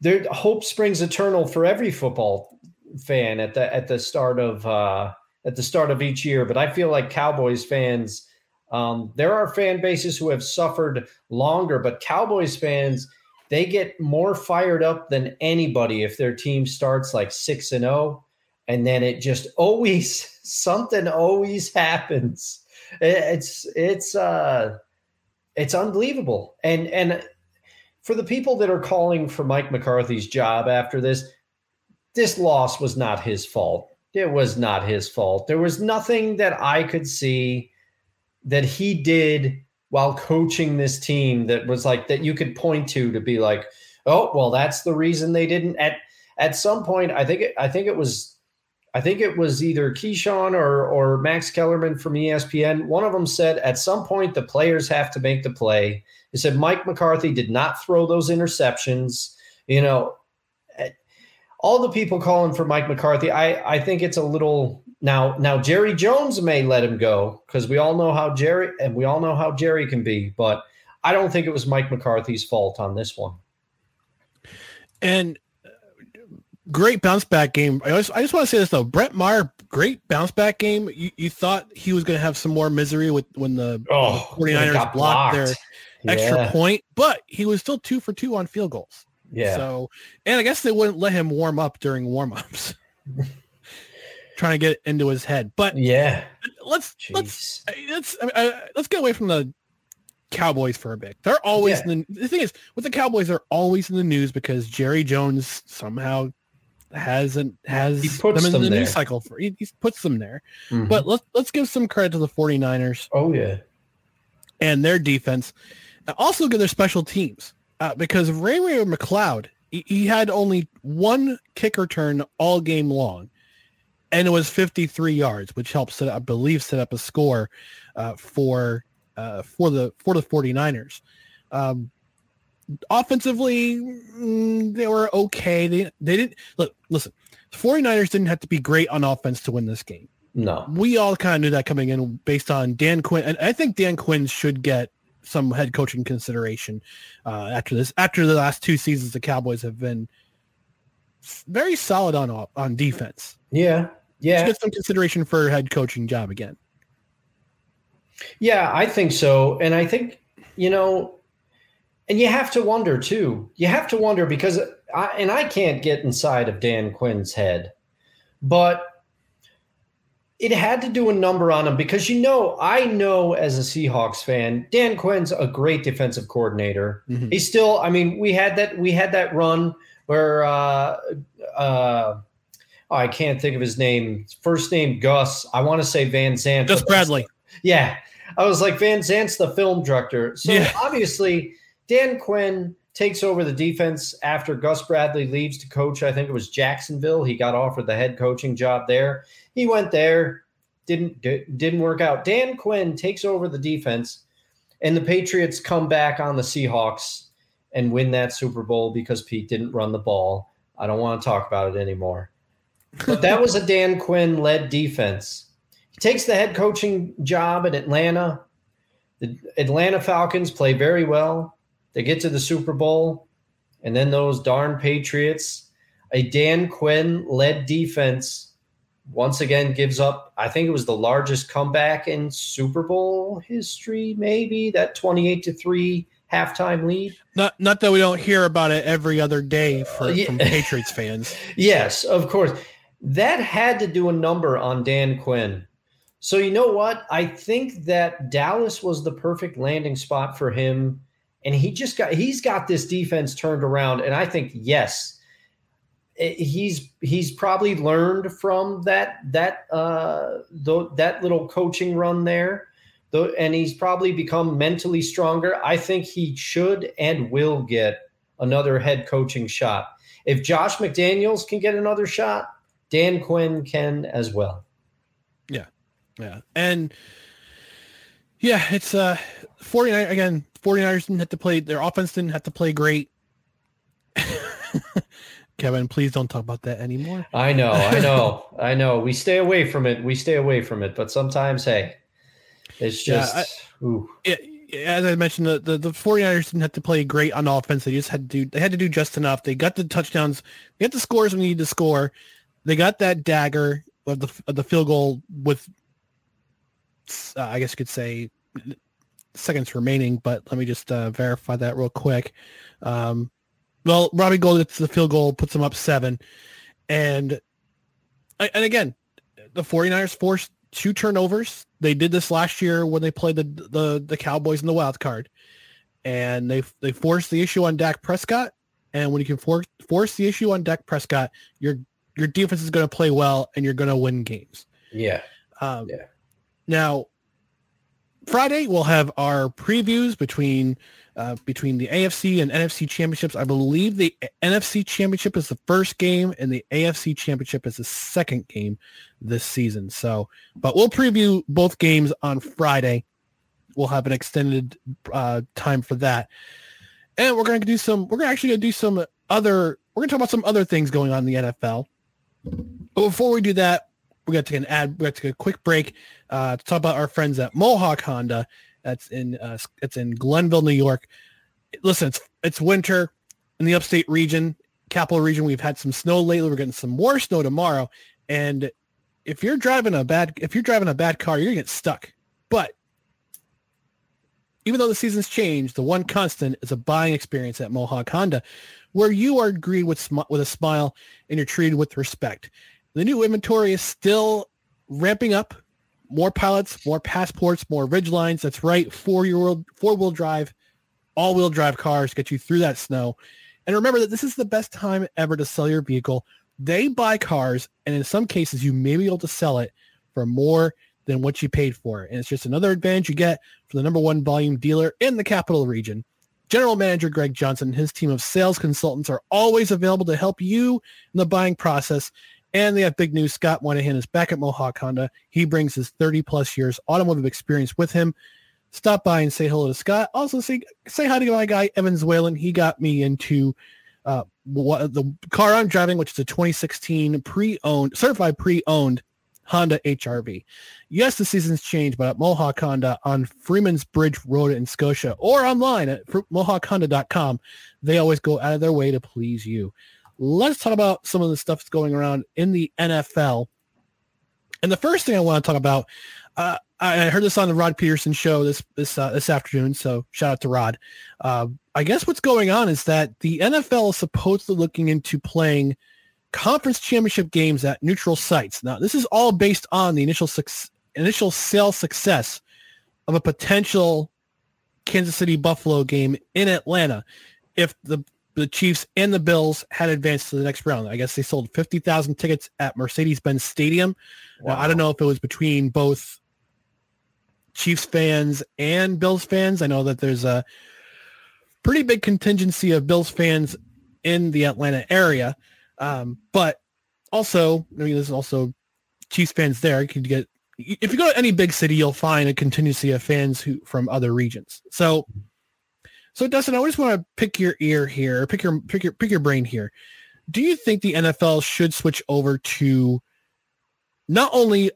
B: their hope springs eternal for every football fan at the at the start of uh, at the start of each year. But I feel like Cowboys fans. Um, there are fan bases who have suffered longer, but Cowboys fans, they get more fired up than anybody if their team starts like six and zero, and then it just always something always happens. It- It's it's uh, it's unbelievable, and and for the people that are calling for Mike McCarthy's job after this, this loss was not his fault. It was not his fault. There was nothing that I could see that he did while coaching this team that was like that you could point to to be like, oh, well, that's the reason they didn't at at some point. I think it, I think it was I think it was either Keyshawn or or Max Kellerman from ESPN. One of them said at some point the players have to make the play. He said Mike McCarthy did not throw those interceptions. You know, eh, all the people calling for Mike McCarthy, I I think it's a little now now Jerry Jones may let him go because we all know how Jerry and we all know how Jerry can be, but I don't think it was Mike McCarthy's fault on this one.
A: And great bounce back game. I just, I just want to say this though. Brett Maher, great bounce back game. You, you thought he was going to have some more misery with when the
B: Oh,
A: 49ers
B: got
A: blocked, their
B: blocked.
A: extra point, but he was still two for two on field goals.
B: Yeah.
A: So, and I guess they wouldn't let him warm up during warm ups, trying to get into his head. But
B: yeah.
A: let's let's let's I mean, uh, let's get away from the Cowboys for a bit. They're always
B: Yeah.
A: in the, the thing is with the Cowboys, they're always in the news because Jerry Jones somehow hasn't has
B: He puts
A: them in
B: them
A: the
B: there.
A: news cycle for he, he puts them there.
B: Mhm.
A: But let's let's give some credit to the 49ers
B: oh yeah.
A: and their defense. Also give their special teams uh, because Ray Ray McCloud he, he had only one kick return all game long, and it was 53 yards, which helped set I believe set up a score uh, for uh, for the for the 49ers. Um, offensively, mm, they were okay. They they didn't look. Listen, the 49ers didn't have to be great on offense to win this game
B: No.
A: we all kind of knew that coming in based on Dan Quinn, and I think Dan Quinn should get some head coaching consideration uh, after this. After the last two seasons, the Cowboys have been very solid on on defense.
B: Yeah.
A: Should
B: Yeah.
A: get some consideration for head coaching job again.
B: Yeah, I think so. And I think, you know, and you have to wonder too. You have to wonder because I and I can't get inside of Dan Quinn's head, but it had to do a number on him because you know, I know as a Seahawks fan, Dan Quinn's a great defensive coordinator.
A: Mhm.
B: He's still, I mean, we had that we had that run where uh uh oh, I can't think of his name. First name Gus. I want to say Van Zandt.
A: Just
B: but that's-
A: Bradley.
B: yeah. I was like, Van Zant's the film director. So
A: Yeah.
B: obviously, Dan Quinn takes over the defense after Gus Bradley leaves to coach. I think it was Jacksonville. He got offered the head coaching job there. He went there, didn't didn't work out. Dan Quinn takes over the defense, and the Patriots come back on the Seahawks and win that Super Bowl because Pete didn't run the ball. I don't want to talk about it anymore. But that was a Dan Quinn led defense. He takes the head coaching job in Atlanta. The Atlanta Falcons play very well. They get to the Super Bowl, and then those darn Patriots, a Dan Quinn led defense, once again gives up. I think it was the largest comeback in Super Bowl history, maybe that 28 to 3 halftime lead.
A: Not not that we don't hear about it every other day for,
B: Uh, yeah.
A: from Patriots fans.
B: Yes, of course. That had to do a number on Dan Quinn. So you know what? I think that Dallas was the perfect landing spot for him and he just got he's got this defense turned around and I think yes eh, he's he's probably learned from that that uh tho- that little coaching run there though and he's probably become mentally stronger. I think he should and will get another head coaching shot. If Josh McDaniels can get another shot, Dan Quinn can as well.
A: Yeah, yeah. And yeah, it's uh 49 again, 49ers didn't have to play their offense didn't have to play great. Kevin, please don't talk about that anymore.
B: I know, I know, I know. We stay away from it. We stay away from it. But sometimes, hey, it's
A: Yeah,
B: just ooh.
A: It, as I mentioned, the, the, the 49ers didn't have to play great on offense. They just had to do they had to do just enough. They got the touchdowns. They got the scores when they need to score. They got that dagger of the of the field goal with uh, I guess you could say seconds remaining, but let me just uh, verify that real quick. Um, well, Robbie Gould gets the field goal, puts them up seven. And and again, the 49ers forced two turnovers. They did this last year when they played the the, the Cowboys in the wild card. And they they forced the issue on Dak Prescott. And when you can force force the issue on Dak Prescott, your your defense is going to play well and you're going to win games.
B: Yeah.
A: Um,
B: Yeah.
A: Now, Friday we'll have our previews between uh, between the AFC and NFC championships. I believe the NFC championship is the first game, and the AFC championship is the second game this season. So, but we'll preview both games on Friday. We'll have an extended uh, time for that, and we're going to do some. We're actually going to do some other. We're going to talk about some other things going on in the NFL. But before we do that, we're going to take an ad. We're going to take a quick break uh, to talk about our friends at Mohawk Honda. That's in uh, it's in Glenville, New York. Listen, it's it's winter in the upstate region, capital region. We've had some snow lately. We're getting some more snow tomorrow. And if you're driving a bad if you're driving a bad car, you're gonna get stuck. But even though the seasons change, the one constant is a buying experience at Mohawk Honda, where you are greeted with smi- with a smile and you're treated with respect. The new inventory is still ramping up. More pilots, more passports, more Ridgelines. That's right, four year old four wheel drive, all wheel drive cars get you through that snow. And remember that this is the best time ever to sell your vehicle. They buy cars, and in some cases, you may be able to sell it for more than what you paid for. And it's just another advantage you get from the number one volume dealer in the capital region. General Manager Greg Johnson and his team of sales consultants are always available to help you in the buying process. And they have big news. Scott Moynihan is back at Mohawk Honda. He brings his 30 plus years automotive experience with him. Stop by and say hello to Scott. Also say say hi to my guy Evans Whalen. He got me into uh, the car I'm driving, which is a 2016 pre-owned, certified pre-owned Honda HRV. Yes, the season's changed, but at Mohawk Honda on Freeman's Bridge Road in Scotia or online at mohawkhonda.com, they always go out of their way to please you. Let's talk about some of the stuff that's going around in the NFL. And the first thing I want to talk about, uh, I heard this on the Rod Peterson show this this uh, this afternoon. So shout out to Rod. Uh, I guess what's going on is that the NFL is supposedly looking into playing conference championship games at neutral sites. Now, this is all based on the initial suc- initial sales success of a potential Kansas City Buffalo game in Atlanta. If the the Chiefs and the Bills had advanced to the next round, I guess they sold fifty thousand tickets at Mercedes-Benz Stadium. Now, I don't know if it was between both Chiefs fans and Bills fans. I know that there's a pretty big contingency of Bills fans in the Atlanta area. Um, but also, I mean, there's also Chiefs fans there. You can get if you go to any big city, you'll find a contingency of fans who from other regions. So, so Dustin, I just want to pick your ear here, pick your pick your pick your brain here. Do you think the NFL should switch over to not only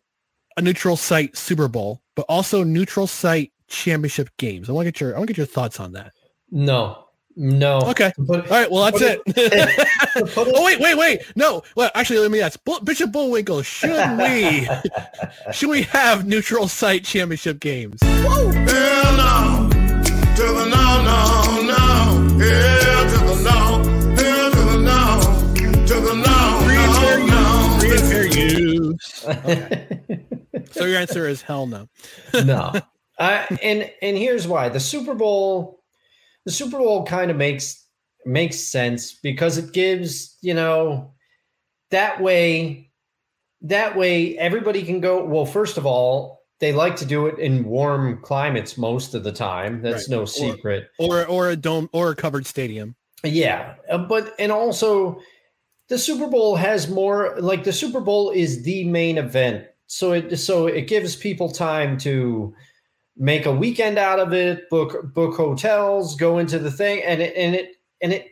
A: a neutral site Super Bowl, but also neutral site championship games? I want to get your I want to get your thoughts on that.
B: No. No.
A: Okay.
B: But-
A: All right. Well, that's
B: put
A: it.
B: it-
A: oh wait, wait, wait. No. Well, actually, let me ask Bishop Bullwinkle. Should we should we have neutral site championship games?
C: Hell no. To the no, no, no. Yeah, to the no. Hell to the no. To the no, no, no.
A: Fair use. Okay. so your answer is hell no.
B: no. Uh, and and here's why. The Super Bowl the Super Bowl kind of makes makes sense because it gives, you know, that way that way everybody can go well first of all they like to do it in warm climates most of the time that's
A: Right.
B: no secret
A: Or or a dome or a covered stadium.
B: yeah, uh, but and also the Super Bowl has more like the Super Bowl is the main event. So it so it gives people time to make a weekend out of it, book book hotels, go into the thing and it and it and it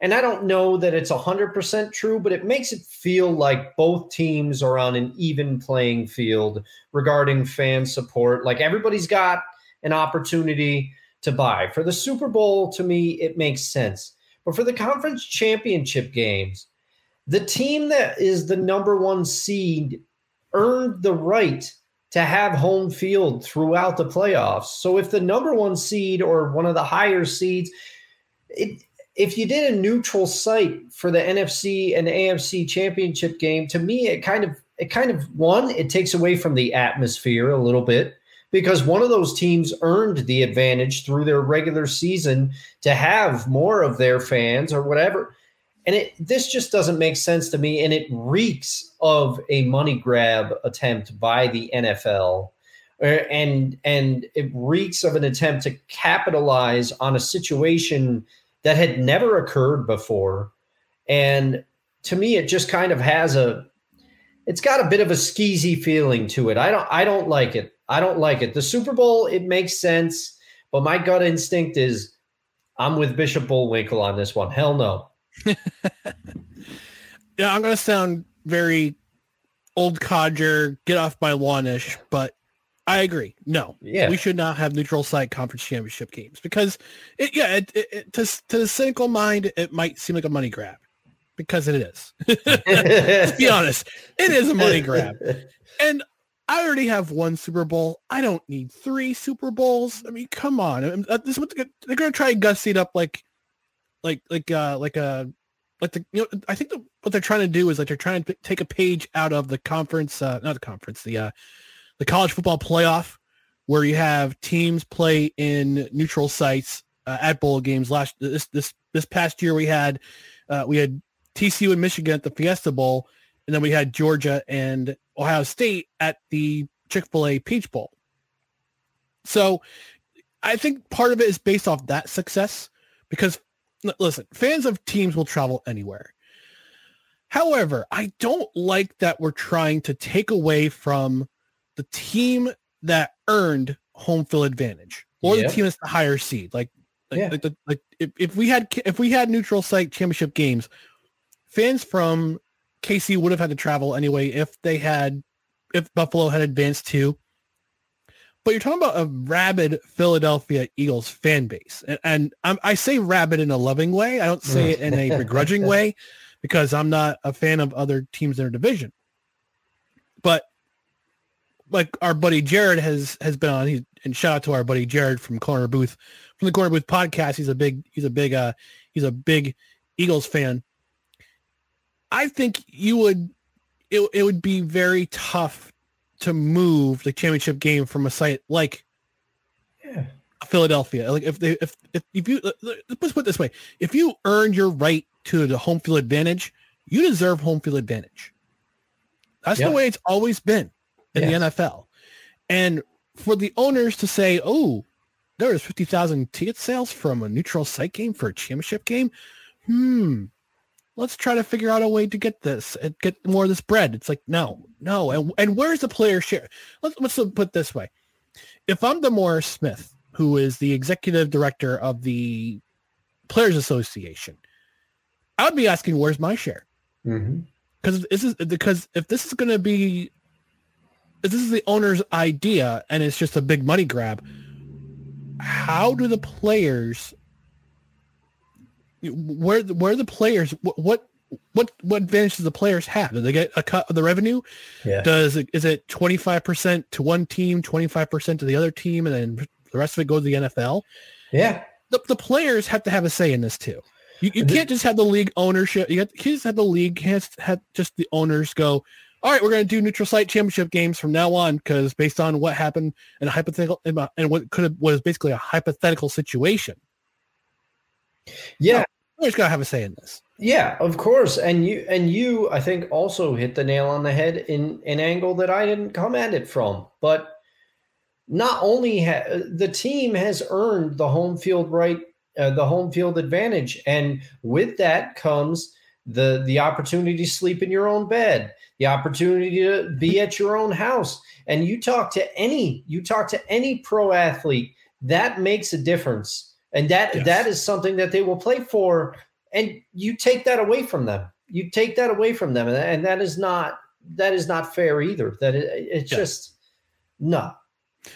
B: and I don't know that it's 100% true, but it makes it feel like both teams are on an even playing field regarding fan support. Like everybody's got an opportunity to buy. For the Super Bowl, to me, it makes sense. But for the conference championship games, the team that is the number one seed earned the right to have home field throughout the playoffs. So if the number one seed or one of the higher seeds, it, if you did a neutral site for the NFC and AFC championship game, to me it kind of it kind of one it takes away from the atmosphere a little bit because one of those teams earned the advantage through their regular season to have more of their fans or whatever. And it this just doesn't make sense to me and it reeks of a money grab attempt by the NFL. Uh, And and it reeks of an attempt to capitalize on a situation that had never occurred before. And to me it just kind of has a it's got a bit of a skeezy feeling to it. I don't I don't like it. I don't like it. The Super Bowl, it makes sense, but my gut instinct is I'm with Bishop Bullwinkle on this one. Hell no.
A: Yeah, I'm gonna sound very old codger, get off my lawn-ish, but I agree. No,
B: Yeah.
A: we should not have neutral site conference championship games because, it, yeah, it, it, it, to to the cynical mind, it might seem like a money grab because it is. Let's be honest, it is a money grab, and I already have one Super Bowl. I don't need three Super Bowls. I mean, come on. Um, uh, This they're, they're going to try and gussy it up like, like, like, uh, like a, like the, you know, I think the, what they're trying to do is like they're trying to take a page out of the conference, uh, not the conference, the, uh, the college football playoff, where you have teams play in neutral sites uh, at bowl games. Last this this this past year, we had uh, we had TCU and Michigan at the Fiesta Bowl, and then we had Georgia and Ohio State at the Chick-fil-A Peach Bowl. So I think part of it is based off that success because listen, fans of teams will travel anywhere. However, I don't like that we're trying to take away from the team that earned home field advantage or
B: Yeah.
A: the team that's the higher seed. Like, like,
B: Yeah.
A: like, the, like if, if we had if we had neutral site championship games, fans from KC would have had to travel anyway if they had if Buffalo had advanced too. But you're talking about a rabid Philadelphia Eagles fan base, and, and I'm, I say rabid in a loving way. I don't say it in a mm. begrudging way, because I'm not a fan of other teams in their division. But like our buddy Jared has has been on, he, and shout out to our buddy Jared from Corner Booth from the Corner Booth podcast. He's a big he's a big uh he's a big Eagles fan. I think you would it, it would be very tough to move the championship game from a site like
B: Yeah.
A: Philadelphia. Like if they if if, if you let's put it this way, if you earned your right to the home field advantage, you deserve home field advantage. That's
B: Yeah.
A: the way it's always been in
B: Yes.
A: the NFL. And for the owners to say, "Oh, there was 50,000 ticket sales from a neutral site game for a championship game. Hmm. Let's try to figure out a way to get this and get more of this bread. It's like, no, no. And, and where's the player share? Let's, let's put it this way. If I'm DeMaurice Smith, who is the executive director of the Players Association, I would be asking, where's my share?
B: Mm-hmm.
A: Because this is because if this is going to be, if this is the owner's idea and it's just a big money grab, how do the players where where the players what what what advantage does the players have? Do they get a cut of the revenue?
B: Yeah.
A: Does it is it twenty five percent to one team, twenty five percent to the other team, and then the rest of it goes to the NFL?
B: Yeah.
A: The, the players have to have a say in this too. You, you can't just have the league ownership. You, have, you can't just have the league. Can't have just the owners go. All right, we're going to do neutral site championship games from now on because based on what happened in a hypothetical and what could have was basically a hypothetical situation.
B: Yeah.
A: No, players got to have a say in this.
B: Yeah, of course. And you and you I think also hit the nail on the head in an angle that I didn't come at it from. But not only ha- the team has earned the home field right uh, the home field advantage and with that comes the the opportunity to sleep in your own bed, the opportunity to be at your own house. And you talk to any you talk to any pro athlete, that makes a difference. And that
A: Yes.
B: that is something that they will play for and you take that away from them. You take that away from them and, that is not that is not fair either. That it, it's
A: Yeah.
B: just no.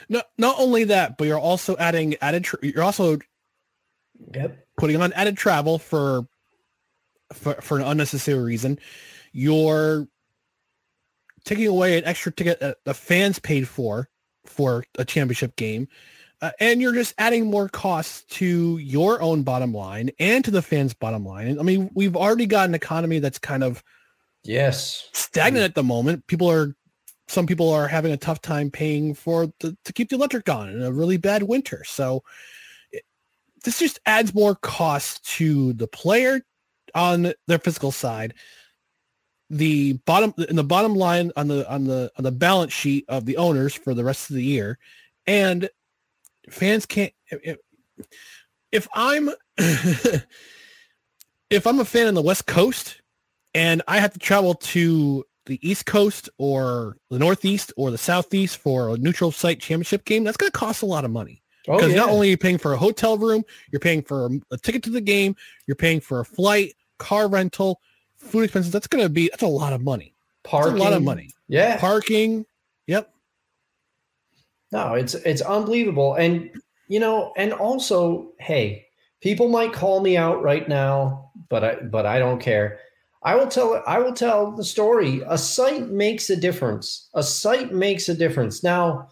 A: No, not only that, but you're also adding added. Tra- you're also
B: Yep.
A: putting on added travel for for for an unnecessary reason. You're taking away an extra ticket that the fans paid for for a championship game. Uh, and you're just adding more costs to your own bottom line and to the fans' bottom line. I mean, we've already got an economy that's kind of
B: Yes.
A: stagnant at the moment. People are, some people are having a tough time paying for the, to keep the electric on in a really bad winter. So it, this just adds more cost to the player on their physical side. The bottom in the bottom line on the on the on the balance sheet of the owners for the rest of the year, and fans can't. If, if I'm if I'm a fan on the West Coast and I have to travel to the East Coast or the Northeast or the Southeast for a neutral site championship game, that's going to cost a lot of money.
B: Oh,
A: Because not
B: yeah.
A: only are you paying for a hotel room, you're paying for a ticket to the game, you're paying for a flight, car rental, food expenses. That's going to be, that's a lot of money.
B: parking,
A: That's a lot of money.
B: Yeah.
A: Parking. Yep.
B: No, it's it's unbelievable. And you know, and also, hey, people might call me out right now, but I but I don't care. I will tell I will tell the story. A site makes a difference. A site makes a difference. Now,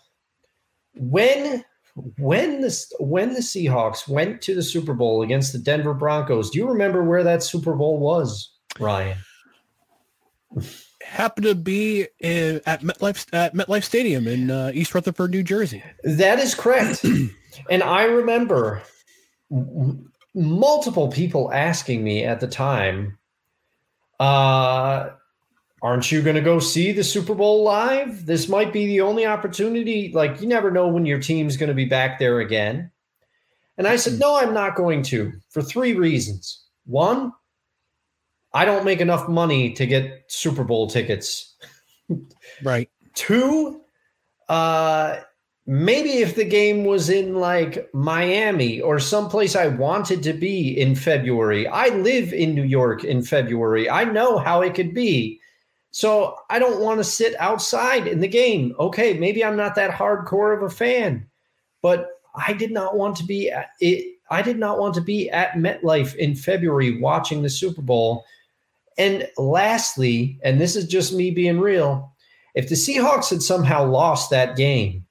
B: when when the when the Seahawks went to the Super Bowl against the Denver Broncos, do you remember where that Super Bowl was, Ryan?
A: Happened to be in, at MetLife at MetLife Stadium in uh, East Rutherford, New Jersey.
B: That is correct. and I remember m- multiple people asking me at the time, uh, aren't you going to go see the Super Bowl live? This might be the only opportunity. Like, you never know when your team's going to be back there again. And I said, no, I'm not going to for three reasons. One, I don't make enough money to get Super Bowl tickets.
A: Right.
B: Two, uh, maybe if the game was in like Miami or someplace I wanted to be in February. I live in New York in February. I know how it could be. So I don't want to sit outside in the game. Okay, maybe I'm not that hardcore of a fan, but I did not want to be at it. I did not want to be at MetLife in February watching the Super Bowl. And lastly, and this is just me being real, if the Seahawks had somehow lost that game,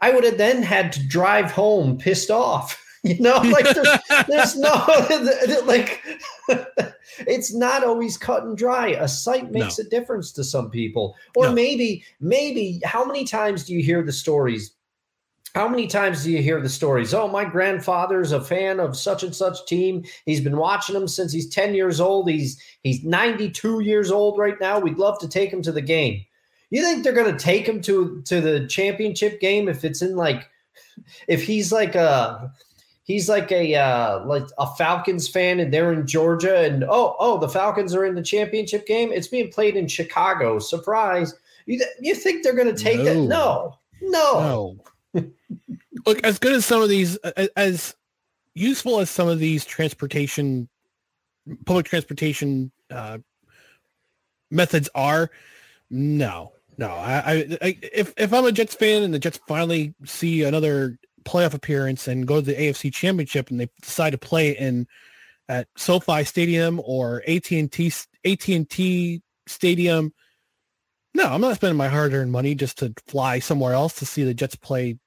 B: I would have then had to drive home pissed off. You know, like there's, there's no like it's not always cut and dry. A site makes a difference to some people. Or
A: No.
B: maybe, maybe how many times do you hear the stories? How many times do you hear the stories? Oh, my grandfather's a fan of such and such team. He's been watching them since he's 10 years old. He's he's 92 years old right now. We'd love to take him to the game. You think they're going to take him to to the championship game if it's in like if he's like a he's like a uh, like a Falcons fan and they're in Georgia and oh oh the Falcons are in the championship game. It's being played in Chicago. Surprise! You th- you think they're going to take that? No, no.
A: No. Look, as good as some of these, as useful as some of these transportation, public transportation uh, methods are, no, no. I, I, if if I'm a Jets fan and the Jets finally see another playoff appearance and go to the AFC Championship and they decide to play in at SoFi Stadium or AT and T AT and T Stadium. No, I'm not spending my hard-earned money just to fly somewhere else to see the Jets play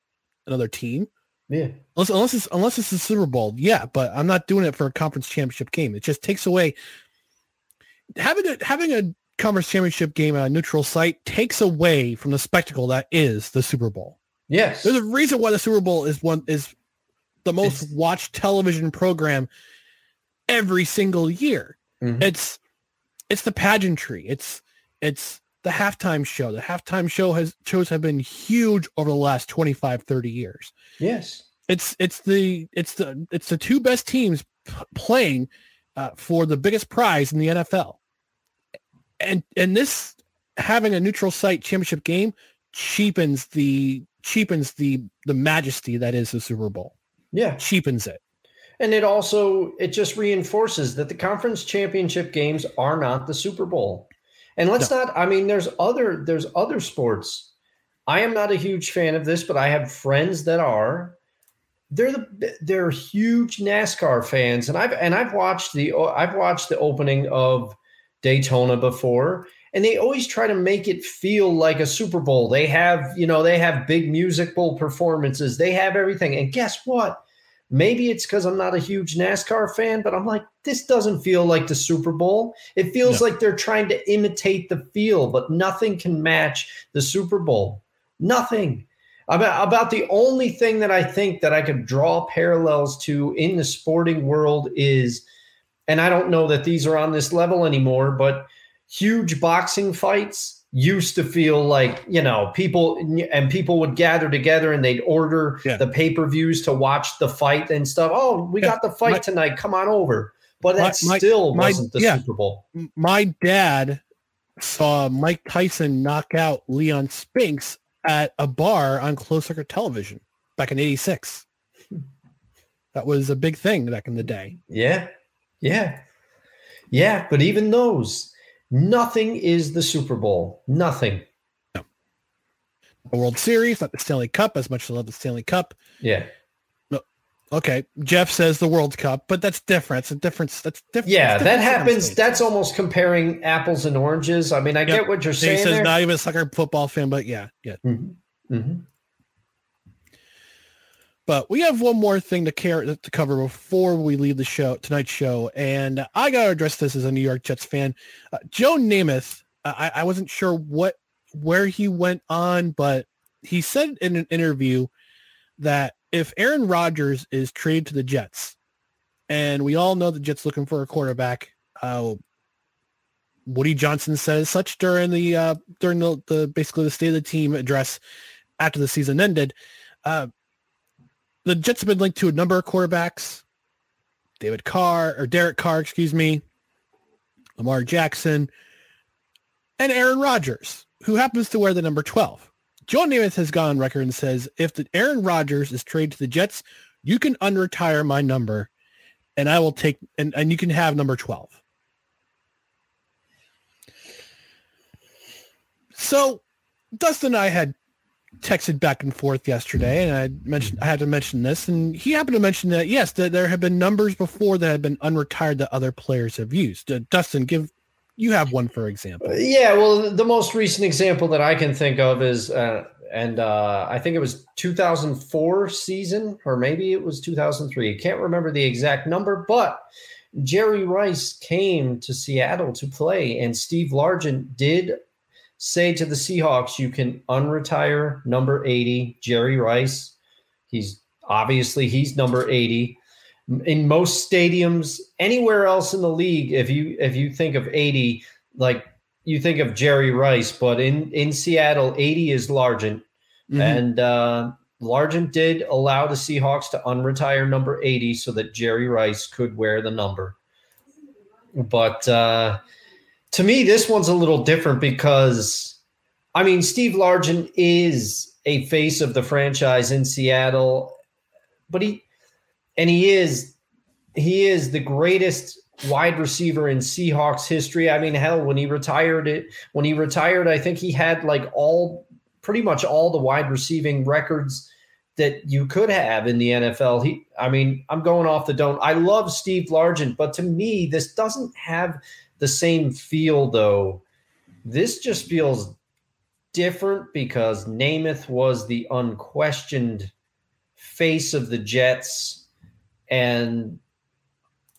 A: another team.
B: Yeah.
A: Unless, unless it's unless it's the Super Bowl, yeah. But I'm not doing it for a conference championship game. It just takes away having a having a conference championship game at a neutral site takes away from the spectacle that is the Super Bowl.
B: Yes.
A: There's a reason why the Super Bowl is one is the most
B: It's-
A: watched television program every single year.
B: Mhm.
A: It's it's the pageantry. It's it's the halftime show. The halftime show has shows have been huge over the last 25, 30 years.
B: Yes.
A: It's it's the it's the it's the two best teams p- playing uh, for the biggest prize in the NFL. And and this having a neutral site championship game cheapens the cheapens the the majesty that is the Super Bowl.
B: Yeah.
A: Cheapens it.
B: And it also it just reinforces that the conference championship games are not the Super Bowl. And let's not I mean there's other there's other sports. I am not a huge fan of this, but I have friends that are. They're the they're huge NASCAR fans and I've and I've watched the I've watched the opening of Daytona before and they always try to make it feel like a Super Bowl. They have, you know, they have big musical performances. They have everything. And guess what? Maybe it's because I'm not a huge NASCAR fan, but I'm like, this doesn't feel like the Super Bowl. It feels
A: No.
B: like they're trying to imitate the feel, but nothing can match the Super Bowl. Nothing. About, about the only thing that I think that I could draw parallels to in the sporting world is, and I don't know that these are on this level anymore, but huge boxing fights used to feel like you know people and people would gather together and they'd order
A: Yeah.
B: the pay-per-views to watch the fight and stuff oh we
A: Yeah,
B: got the fight
A: my-
B: tonight come on over but that
A: my-
B: still
A: my-
B: wasn't the
A: yeah.
B: super bowl
A: My dad saw Mike Tyson knock out Leon Spinks at a bar on closed circuit television back in 86. That was a big thing back in the day.
B: yeah yeah yeah but even those nothing is the super bowl nothing No.
A: The World Series, not the Stanley Cup, as much as I love the Stanley Cup.
B: yeah
A: Okay, Jeff says the World Cup, but that's different. It's a difference. That's different.
B: yeah
A: it's
B: that happens that's almost comparing apples and oranges i mean i
A: Yep.
B: get what you're
A: He
B: saying
A: says
B: there.
A: not even a soccer football fan, but yeah, yeah.
B: Mhm. Mhm.
A: But we have one more thing to care to cover before we leave the show tonight's show, and I got to address this as a New York Jets fan. Uh, Joe Namath, uh, I, I wasn't sure what where he went on, but he said in an interview that if Aaron Rodgers is traded to the Jets, and we all know the Jets looking for a quarterback, uh, Woody Johnson said as such during the uh, during the, the basically the state of the team address after the season ended. Uh, the Jets have been linked to a number of quarterbacks. David Carr or Derek Carr, excuse me, Lamar Jackson, and Aaron Rodgers, who happens to wear the number 12. Joe Namath has gone on record and says, if the Aaron Rodgers is traded to the Jets, you can unretire my number and I will take, and, and you can have number 12. So Dustin and I had texted back and forth yesterday and I mentioned I had to mention this and he happened to mention that yes that there have been numbers before that have been unretired that other players have used. Uh, Dustin, give you have one for example.
B: Yeah, well, the most recent example that I can think of is, uh, and uh, I think it was 2004 season, or maybe it was 2003. I can't remember the exact number, but Jerry Rice came to Seattle to play, and Steve Largent did say to the Seahawks, "You can unretire number 80, Jerry Rice. He's obviously he's number 80." in most stadiums anywhere else in the league if you if you think of 80 like you think of jerry rice but in in seattle 80 is largent
A: Mhm.
B: and uh Largent did allow the Seahawks to unretire number 80 so that Jerry Rice could wear the number. But uh, to me, this one's a little different because, I mean, Steve Largent is a face of the franchise in Seattle, but he, and he is, he is the greatest wide receiver in Seahawks history. I mean, hell, when he retired it, when he retired, I think he had like all pretty much all the wide receiving records that you could have in the NFL. He, I mean, I'm going off the dome. I love Steve Largent, but to me, this doesn't have the same feel though. This just feels different because Namath was the unquestioned face of the Jets. And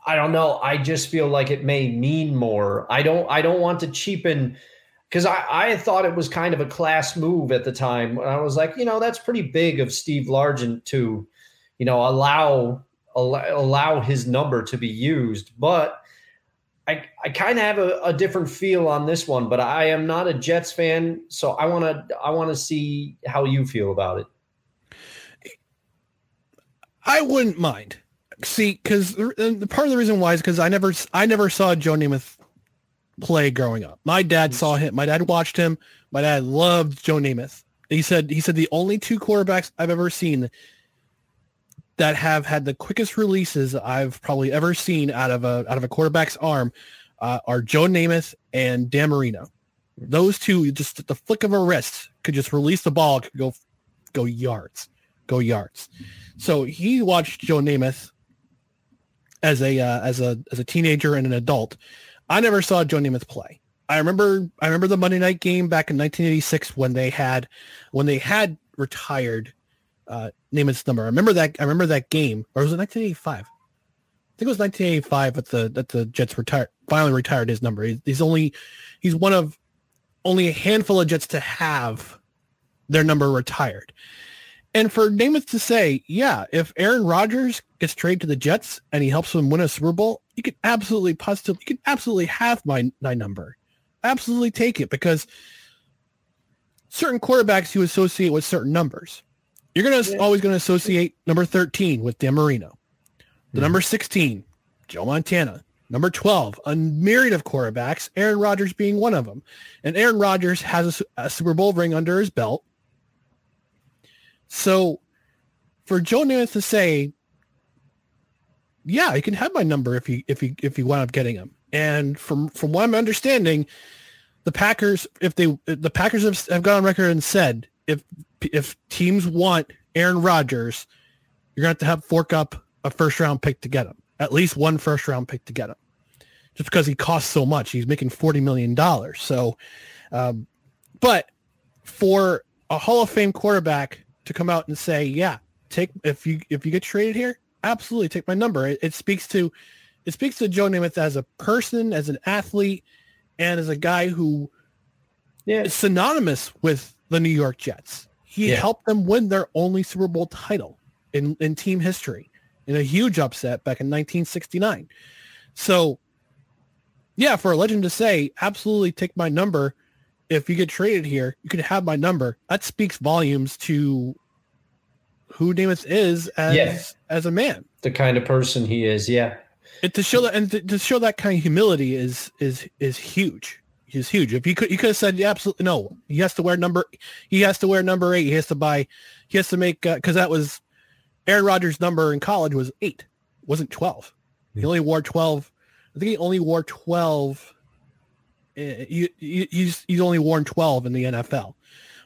B: I don't know. I just feel like it may mean more. I don't I don't want to cheapen because I, I thought it was kind of a class move at the time. I was like, you know, that's pretty big of Steve Largent to, you know, allow allow, allow his number to be used. But I, I kind of have a, a, different feel on this one, but I am not a Jets fan, so I want to I want to see how you feel about it.
A: I wouldn't mind. See, because the part of the reason why is because I never I never saw Joe Namath play growing up. My dad saw him. My dad watched him. My dad loved Joe Namath. He said he said the only two quarterbacks I've ever seen that have had the quickest releases I've probably ever seen out of a out of a quarterback's arm uh, are Joe Namath and Dan Marino. Those two, just at the flick of a wrist, could just release the ball, could go go yards, go yards. So he watched Joe Namath as a uh, as a as a teenager and an adult, I never saw Joe Namath play. I remember I remember the Monday night game back in 1986 when they had when they had retired uh, Namath's number. I remember that I remember that game, or was it 1985? I think it was 1985 that the that the Jets retired finally retired his number. He's, only he's one of only a handful of Jets to have their number retired. And for Namath to say, yeah, if Aaron Rodgers gets traded to the Jets and he helps them win a Super Bowl, you can absolutely positive, you can absolutely have my my number, absolutely take it because certain quarterbacks you associate with certain numbers. You're gonna yeah. always gonna associate number 13 with Dan Marino, the yeah. number 16, Joe Montana, number 12, a myriad of quarterbacks, Aaron Rodgers being one of them, and Aaron Rodgers has a, a Super Bowl ring under his belt so for Joe Namath to say, yeah, he can have my number if he if he if he wound up getting him. And from from what I'm understanding, the Packers, if they the Packers have, have gone on record and said if if teams want Aaron Rodgers, you're gonna have to have fork up a first round pick to get him. At least one first round pick to get him. Just because he costs so much. He's making forty million dollars. So um, but for a Hall of Fame quarterback to come out and say, yeah, take if you if you get traded here, absolutely take my number. It, it speaks to it speaks to Joe Namath as a person, as an athlete, and as a guy who yeah. is synonymous with the New York Jets. He yeah. helped them win their only Super Bowl title in, in team history in a huge upset back in 1969. So, yeah, for a legend to say, absolutely take my number. If you get traded here, you can have my number. That speaks volumes to who Namath is as yeah. as a man.
B: The kind of person he is, yeah.
A: And to show that and to, to show that kind of humility is is is huge. He's huge. If you could, you could have said yeah, absolutely no. He has to wear number. He has to wear number eight. He has to buy. He has to make because uh, that was Aaron Rodgers' number in college was eight, wasn't twelve. He only wore twelve. I think he only wore twelve. Eh, he, he's he's only worn twelve in the NFL,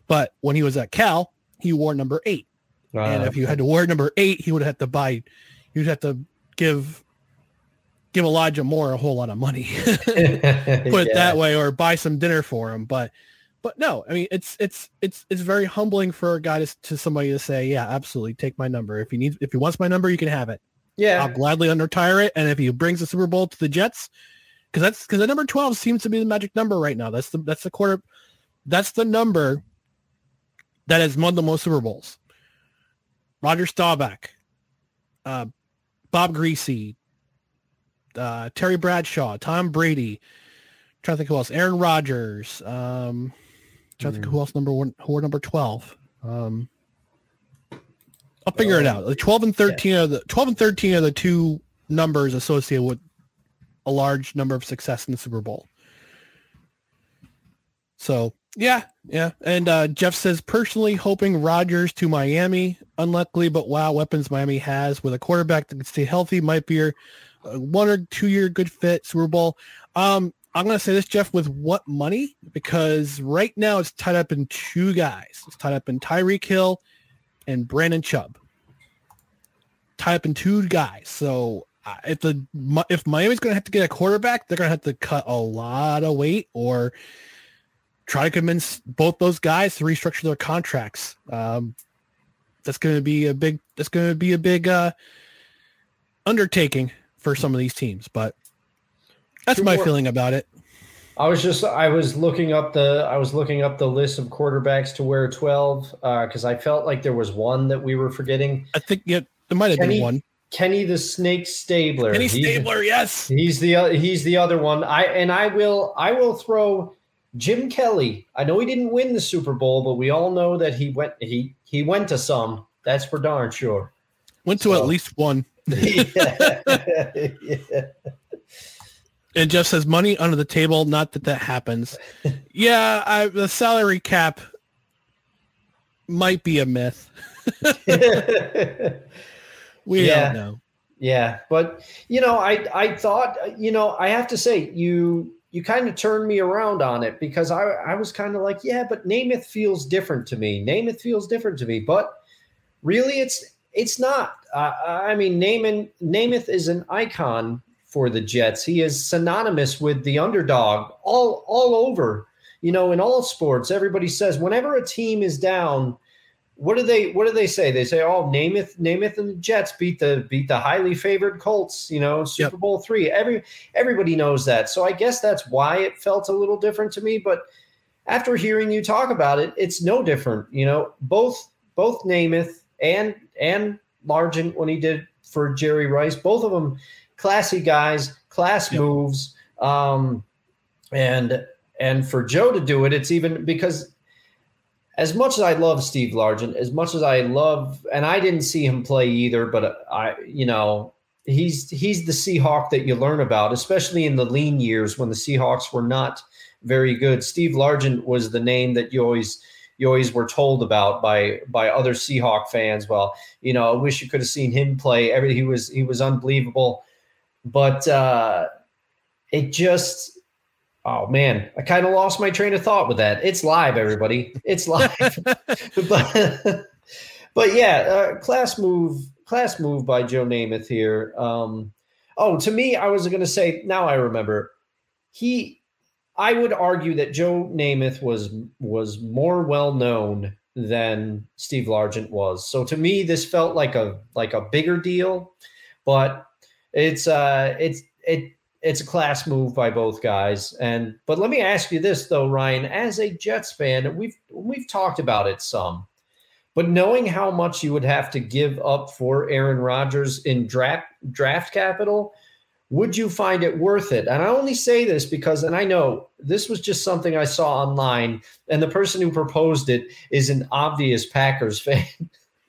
A: but when he was at Cal, he wore number eight. Uh, and if you had to wear number eight, he would have to buy, you'd have to give give Elijah Moore a whole lot of money, put it yeah. that way, or buy some dinner for him. But but no, I mean it's it's it's it's very humbling for a guy to, to somebody to say, yeah, absolutely, take my number. If he needs if he wants my number, you can have it.
B: Yeah,
A: I'll gladly unretire it. And if he brings the Super Bowl to the Jets, because that's because the number twelve seems to be the magic number right now. That's the that's the quarter, that's the number that has won the most Super Bowls. Roger Staubach, uh, Bob Griese, uh, Terry Bradshaw, Tom Brady. I'm trying to think who else. Aaron Rodgers. Um, trying to think who else number one, who are number twelve. Um, I'll figure it out. The 12 and 13 are the 12 and 13 are the two numbers associated with a large number of success in the Super Bowl. So yeah, yeah. And uh, Jeff says personally hoping Rodgers to Miami. Unluckily, but wow, weapons Miami has with a quarterback that can stay healthy might be your uh, one or two year good fit Super Bowl. Um, I'm gonna say this, Jeff, with what money? Because right now it's tied up in two guys. It's tied up in Tyreek Hill and Brandon Chubb. Tied up in two guys. So uh, if the if Miami's gonna have to get a quarterback, they're gonna have to cut a lot of weight or try to convince both those guys to restructure their contracts. Um, that's going to be a big. That's going to be a big uh, undertaking for some of these teams. But that's
B: Two
A: my
B: more-
A: feeling about it.
B: I was just I was looking up the I was looking up the list of quarterbacks to wear 12 uh, because I felt like there was one that we were forgetting.
A: I think yeah, there might have
B: Kenny-
A: been one.
B: Kenny the Snake Stabler.
A: Kenny Stabler, yes.
B: He's the uh, he's the other one. I and I will I will throw Jim Kelly. I know he didn't win the Super Bowl, but we all know that he went he he went to some. That's for darn sure.
A: Went to
B: So-
A: at least one.
B: Yeah. Yeah.
A: And Jeff says money under the table. Not that that happens. yeah, I, the salary cap might be a myth. We
B: Yeah.
A: don't know.
B: Yeah, but you know, I I thought you know I have to say you you kind of turned me around on it because I I was kind of like yeah, but Namath feels different to me. Namath feels different to me, but really it's it's not. Uh, I mean, Naaman Namath is an icon for the Jets. He is synonymous with the underdog all all over. You know, in all sports, everybody says whenever a team is down, what do they what do they say? They say, "Oh, Namath, Namath and the Jets beat the beat the highly favored Colts." You know, Super Bowl three. Every everybody knows that. So I guess that's why it felt a little different to me. But after hearing you talk about it, it's no different. You know, both both Namath and and Largent when he did for Jerry Rice, both of them classy guys, class moves. Um, and and for Joe to do it, it's even because as much as I love Steve Largent, as much as I love, and I didn't see him play either, but I, you know, he's he's the Seahawk that you learn about, especially in the lean years when the Seahawks were not very good. Steve Largent was the name that you always you always were told about by by other Seahawk fans. Well, you know, I wish you could have seen him play. Every he was he was unbelievable, but uh, it just Oh man, I kind of lost my train of thought with that. It's live, everybody. It's live. but, but yeah, uh, class move, class move by Joe Namath here. Um, oh, to me, I was going to say. Now I remember. He, I would argue that Joe Namath was was more well known than Steve Largent was. So to me, this felt like a like a bigger deal, but it's uh it's it it's a class move by both guys. And but let me ask you this though, Ryan, as a Jets fan, we've we've talked about it some, but knowing how much you would have to give up for Aaron Rodgers in draft draft capital, would you find it worth it? And I only say this because, and I know this was just something I saw online, and the person who proposed it is an obvious Packers fan.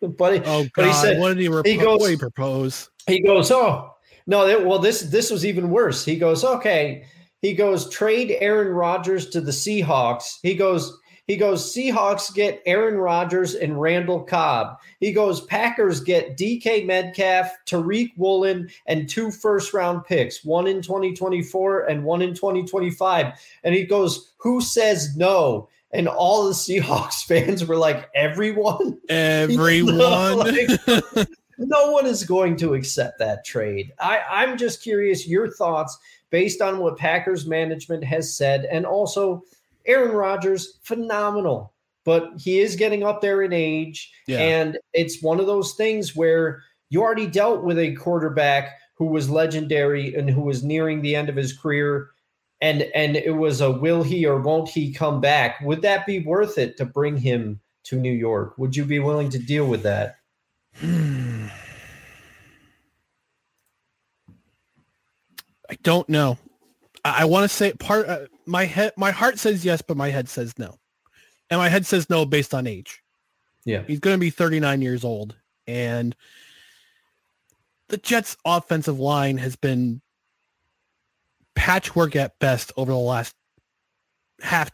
B: but,
A: Oh God,
B: but he said
A: what did he,
B: he goes-
A: he propose?
B: he goes, oh no, well this this was even worse. He goes, okay, he goes trade Aaron Rodgers to the Seahawks. He goes, he goes, Seahawks get Aaron Rodgers and Randall Cobb. He goes, Packers get DK Metcalf, Tariq Woolen, and two first round picks, one in 2024 and one in 2025. And he goes, who says no? And all the Seahawks fans were like, everyone.
A: Everyone.
B: Like, no one is going to accept that trade. I, I'm just curious your thoughts based on what Packers management has said, and also Aaron Rodgers, phenomenal, but he is getting up there in age,
A: Yeah.
B: and it's one of those things where you already dealt with a quarterback who was legendary and who was nearing the end of his career. And and it was a will he or won't he come back? Would that be worth it to bring him to New York? Would you be willing to deal with that? Hmm.
A: I don't know. I, want to say part. Uh, my head, my heart says yes, but my head says no, and my head says no based on age.
B: Yeah.
A: He's going to be 39 years old And the Jets offensive line has been patchwork at best over the last half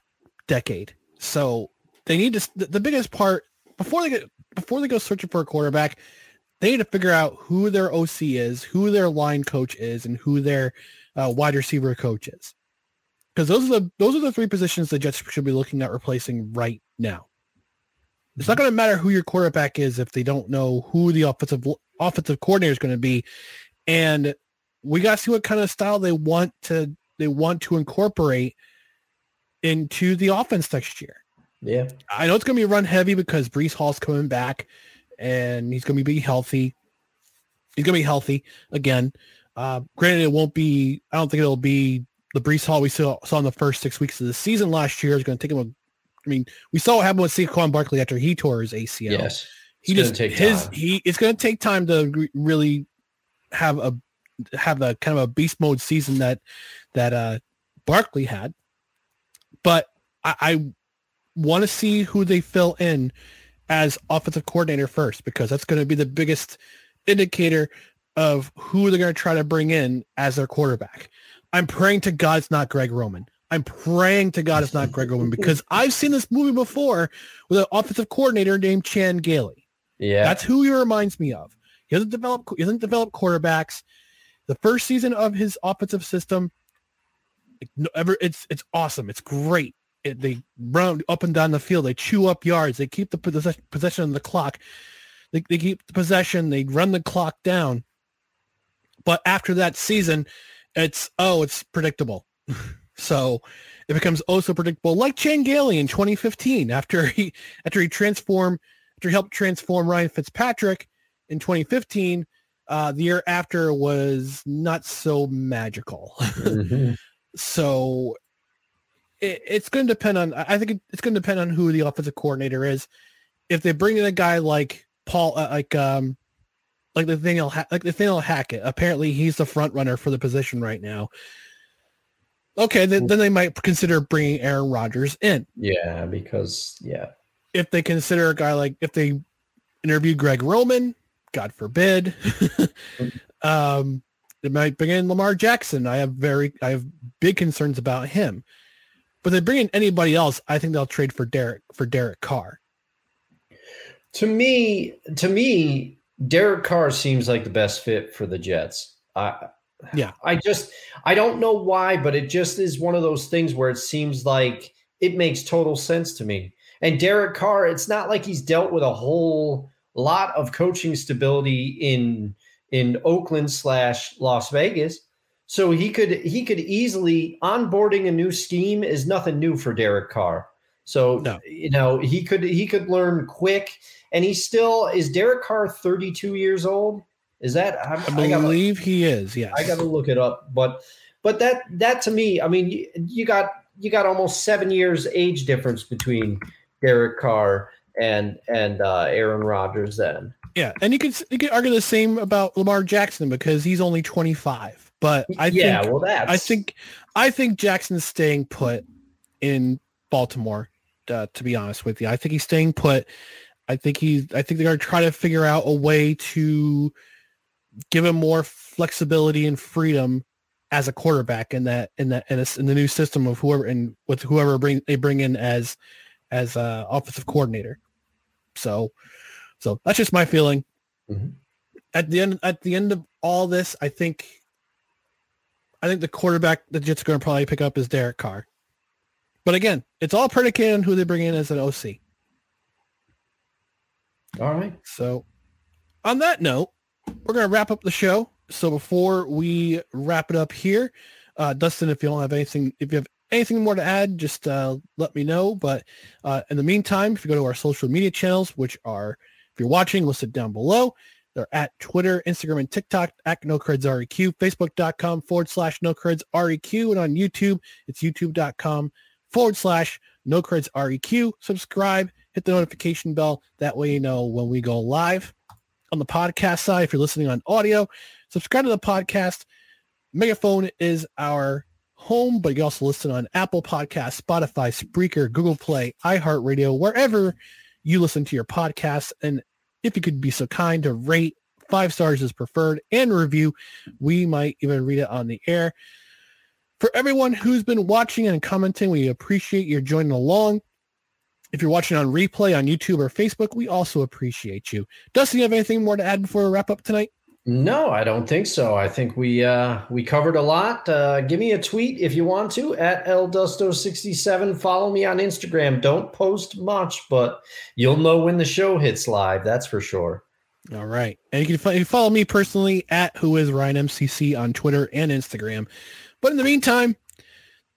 A: decade. So they need to the, the biggest part before they get before they go searching for a quarterback, they need to figure out who their OC is, who their line coach is, and who their uh, wide receiver coaches. Because those are the those are the three positions the Jets should be looking at replacing right now. It's not going to matter who your quarterback is if they don't know who the offensive offensive coordinator is going to be, and we got to see what kind of style they want to they want to incorporate into the offense next year.
B: Yeah.
A: I know it's going to be run heavy because Breece Hall's coming back and he's going to be healthy. He's going to be healthy again. Uh, granted, it won't be, I don't think it'll be the Breece Hall we saw, saw in the first six weeks of the season last year. Is going to take him a, I mean, we saw what happened with Saquon Barkley after he tore his ACL.
B: Yes.
A: He just, his,
B: time.
A: he, it's going to take time to re- really have a, have a kind of a beast mode season that, that, uh, Barkley had. But I, I want to see who they fill in as offensive coordinator first because that's going to be the biggest indicator of who they're going to try to bring in as their quarterback. I'm praying to God it's not Greg Roman. I'm praying to God it's not Greg Roman because I've seen this movie before with an offensive coordinator named Chan Gailey.
B: Yeah.
A: That's who he reminds me of. He doesn't develop he doesn't develop quarterbacks. The first season of his offensive system, ever it's it's awesome. It's great. It, they run up and down the field. They chew up yards. They keep the possession, possession of the clock. They, they keep the possession. They run the clock down. But after that season, it's oh, it's predictable. so it becomes oh so predictable, like Chan Gailey in 2015 after he after he transformed after he helped transform Ryan Fitzpatrick in 2015. Uh, the year after was not so magical.
B: Mhm.
A: so it, it's going to depend on. I think it, it's going to depend on who the offensive coordinator is. If they bring in a guy like Paul, uh, like um, like Nathaniel, ha- like Nathaniel Hackett, apparently he's the front runner for the position right now. Okay, then, then they might consider bringing Aaron Rodgers in.
B: yeah, because yeah.
A: If they consider a guy like if they interview Greg Roman, God forbid, um, they might bring in Lamar Jackson. I have very, I have big concerns about him. But they bring in anybody else, I think they'll trade for Derek for Derek Carr.
B: To me, to me, Derek Carr seems like the best fit for the Jets. I
A: Yeah.
B: I just I don't know why, but it just is one of those things where it seems like it makes total sense to me. And Derek Carr, it's not like he's dealt with a whole lot of coaching stability in in Oakland slash Las Vegas. So he could he could easily onboarding a new scheme is nothing new for Derek Carr. So
A: No.
B: you know he could he could learn quick, and he still is Derek Carr thirty two years old. Is that I'm,
A: I
B: I gotta-
A: believe he is. Yes.
B: I got to look it up, but but that that to me, I mean, you, you got you got almost seven years age difference between Derek Carr and and uh, Aaron Rodgers. Then
A: Yeah, and you could you could argue the same about Lamar Jackson because he's only 25. But I
B: yeah,
A: think
B: well, that's
A: I think I think Jackson's staying put in Baltimore. Uh, to be honest with you, I think he's staying put. I think he's. I think they're going to try to figure out a way to give him more flexibility and freedom as a quarterback in that in that in, a, in the new system of whoever and with whoever bring they bring in as as uh, offensive coordinator. So, so that's just my feeling.
B: Mhm.
A: At the end, at the end of all this, I think, I think the quarterback the Jets are going to probably pick up is Derek Carr. But again, it's all predicated on who they bring in as an OC.
B: All right.
A: So, on that note, we're going to wrap up the show. So before we wrap it up here, uh, Dustin, if you don't have anything, if you have anything more to add, just uh, let me know. But uh, in the meantime, if you go to our social media channels, which are, if you're watching, listed down below, they're at Twitter, Instagram, and TikTok at NoCredsREQ, Facebook.com forward slash NoCredsREQ, and on YouTube, it's YouTube.com forward slash NoCredsREQ. Subscribe, hit the notification bell. That way you know when we go live. On the podcast side, if you're listening on audio, subscribe to the podcast. Megaphone is our home, but you also listen on Apple Podcasts, Spotify, Spreaker, Google Play, iHeartRadio, wherever you listen to your podcasts. And if you could be so kind to rate five stars is preferred and review, we might even read it on the air. For everyone who's been watching and commenting, we appreciate your joining along. If you're watching on replay on YouTube or Facebook, we also appreciate you. Dustin, you have anything more to add before we wrap up tonight?
B: No, I don't think so. I think we uh, we covered a lot. Uh, give me a tweet if you want to at ldusto67. Follow me on Instagram. Don't post much, but you'll know when the show hits live. That's for sure.
A: All right. And you can, you can follow me personally at who is Ryan MCC on Twitter and Instagram. But in the meantime,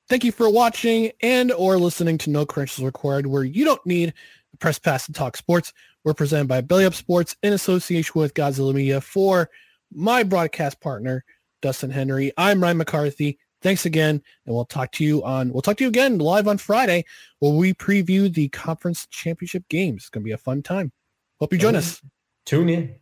A: thank you for watching and or listening to No Credentials Required, where you don't need a press pass to talk sports. We're presented by Belly Up Sports in association with Godzilla Media for my broadcast partner, Dustin Henry. I'm Ryan McCarthy. Thanks again, and we'll talk to you on we'll talk to you again live on Friday where we preview the conference championship games. It's gonna be a fun time. Hope you join us.
B: Tune in.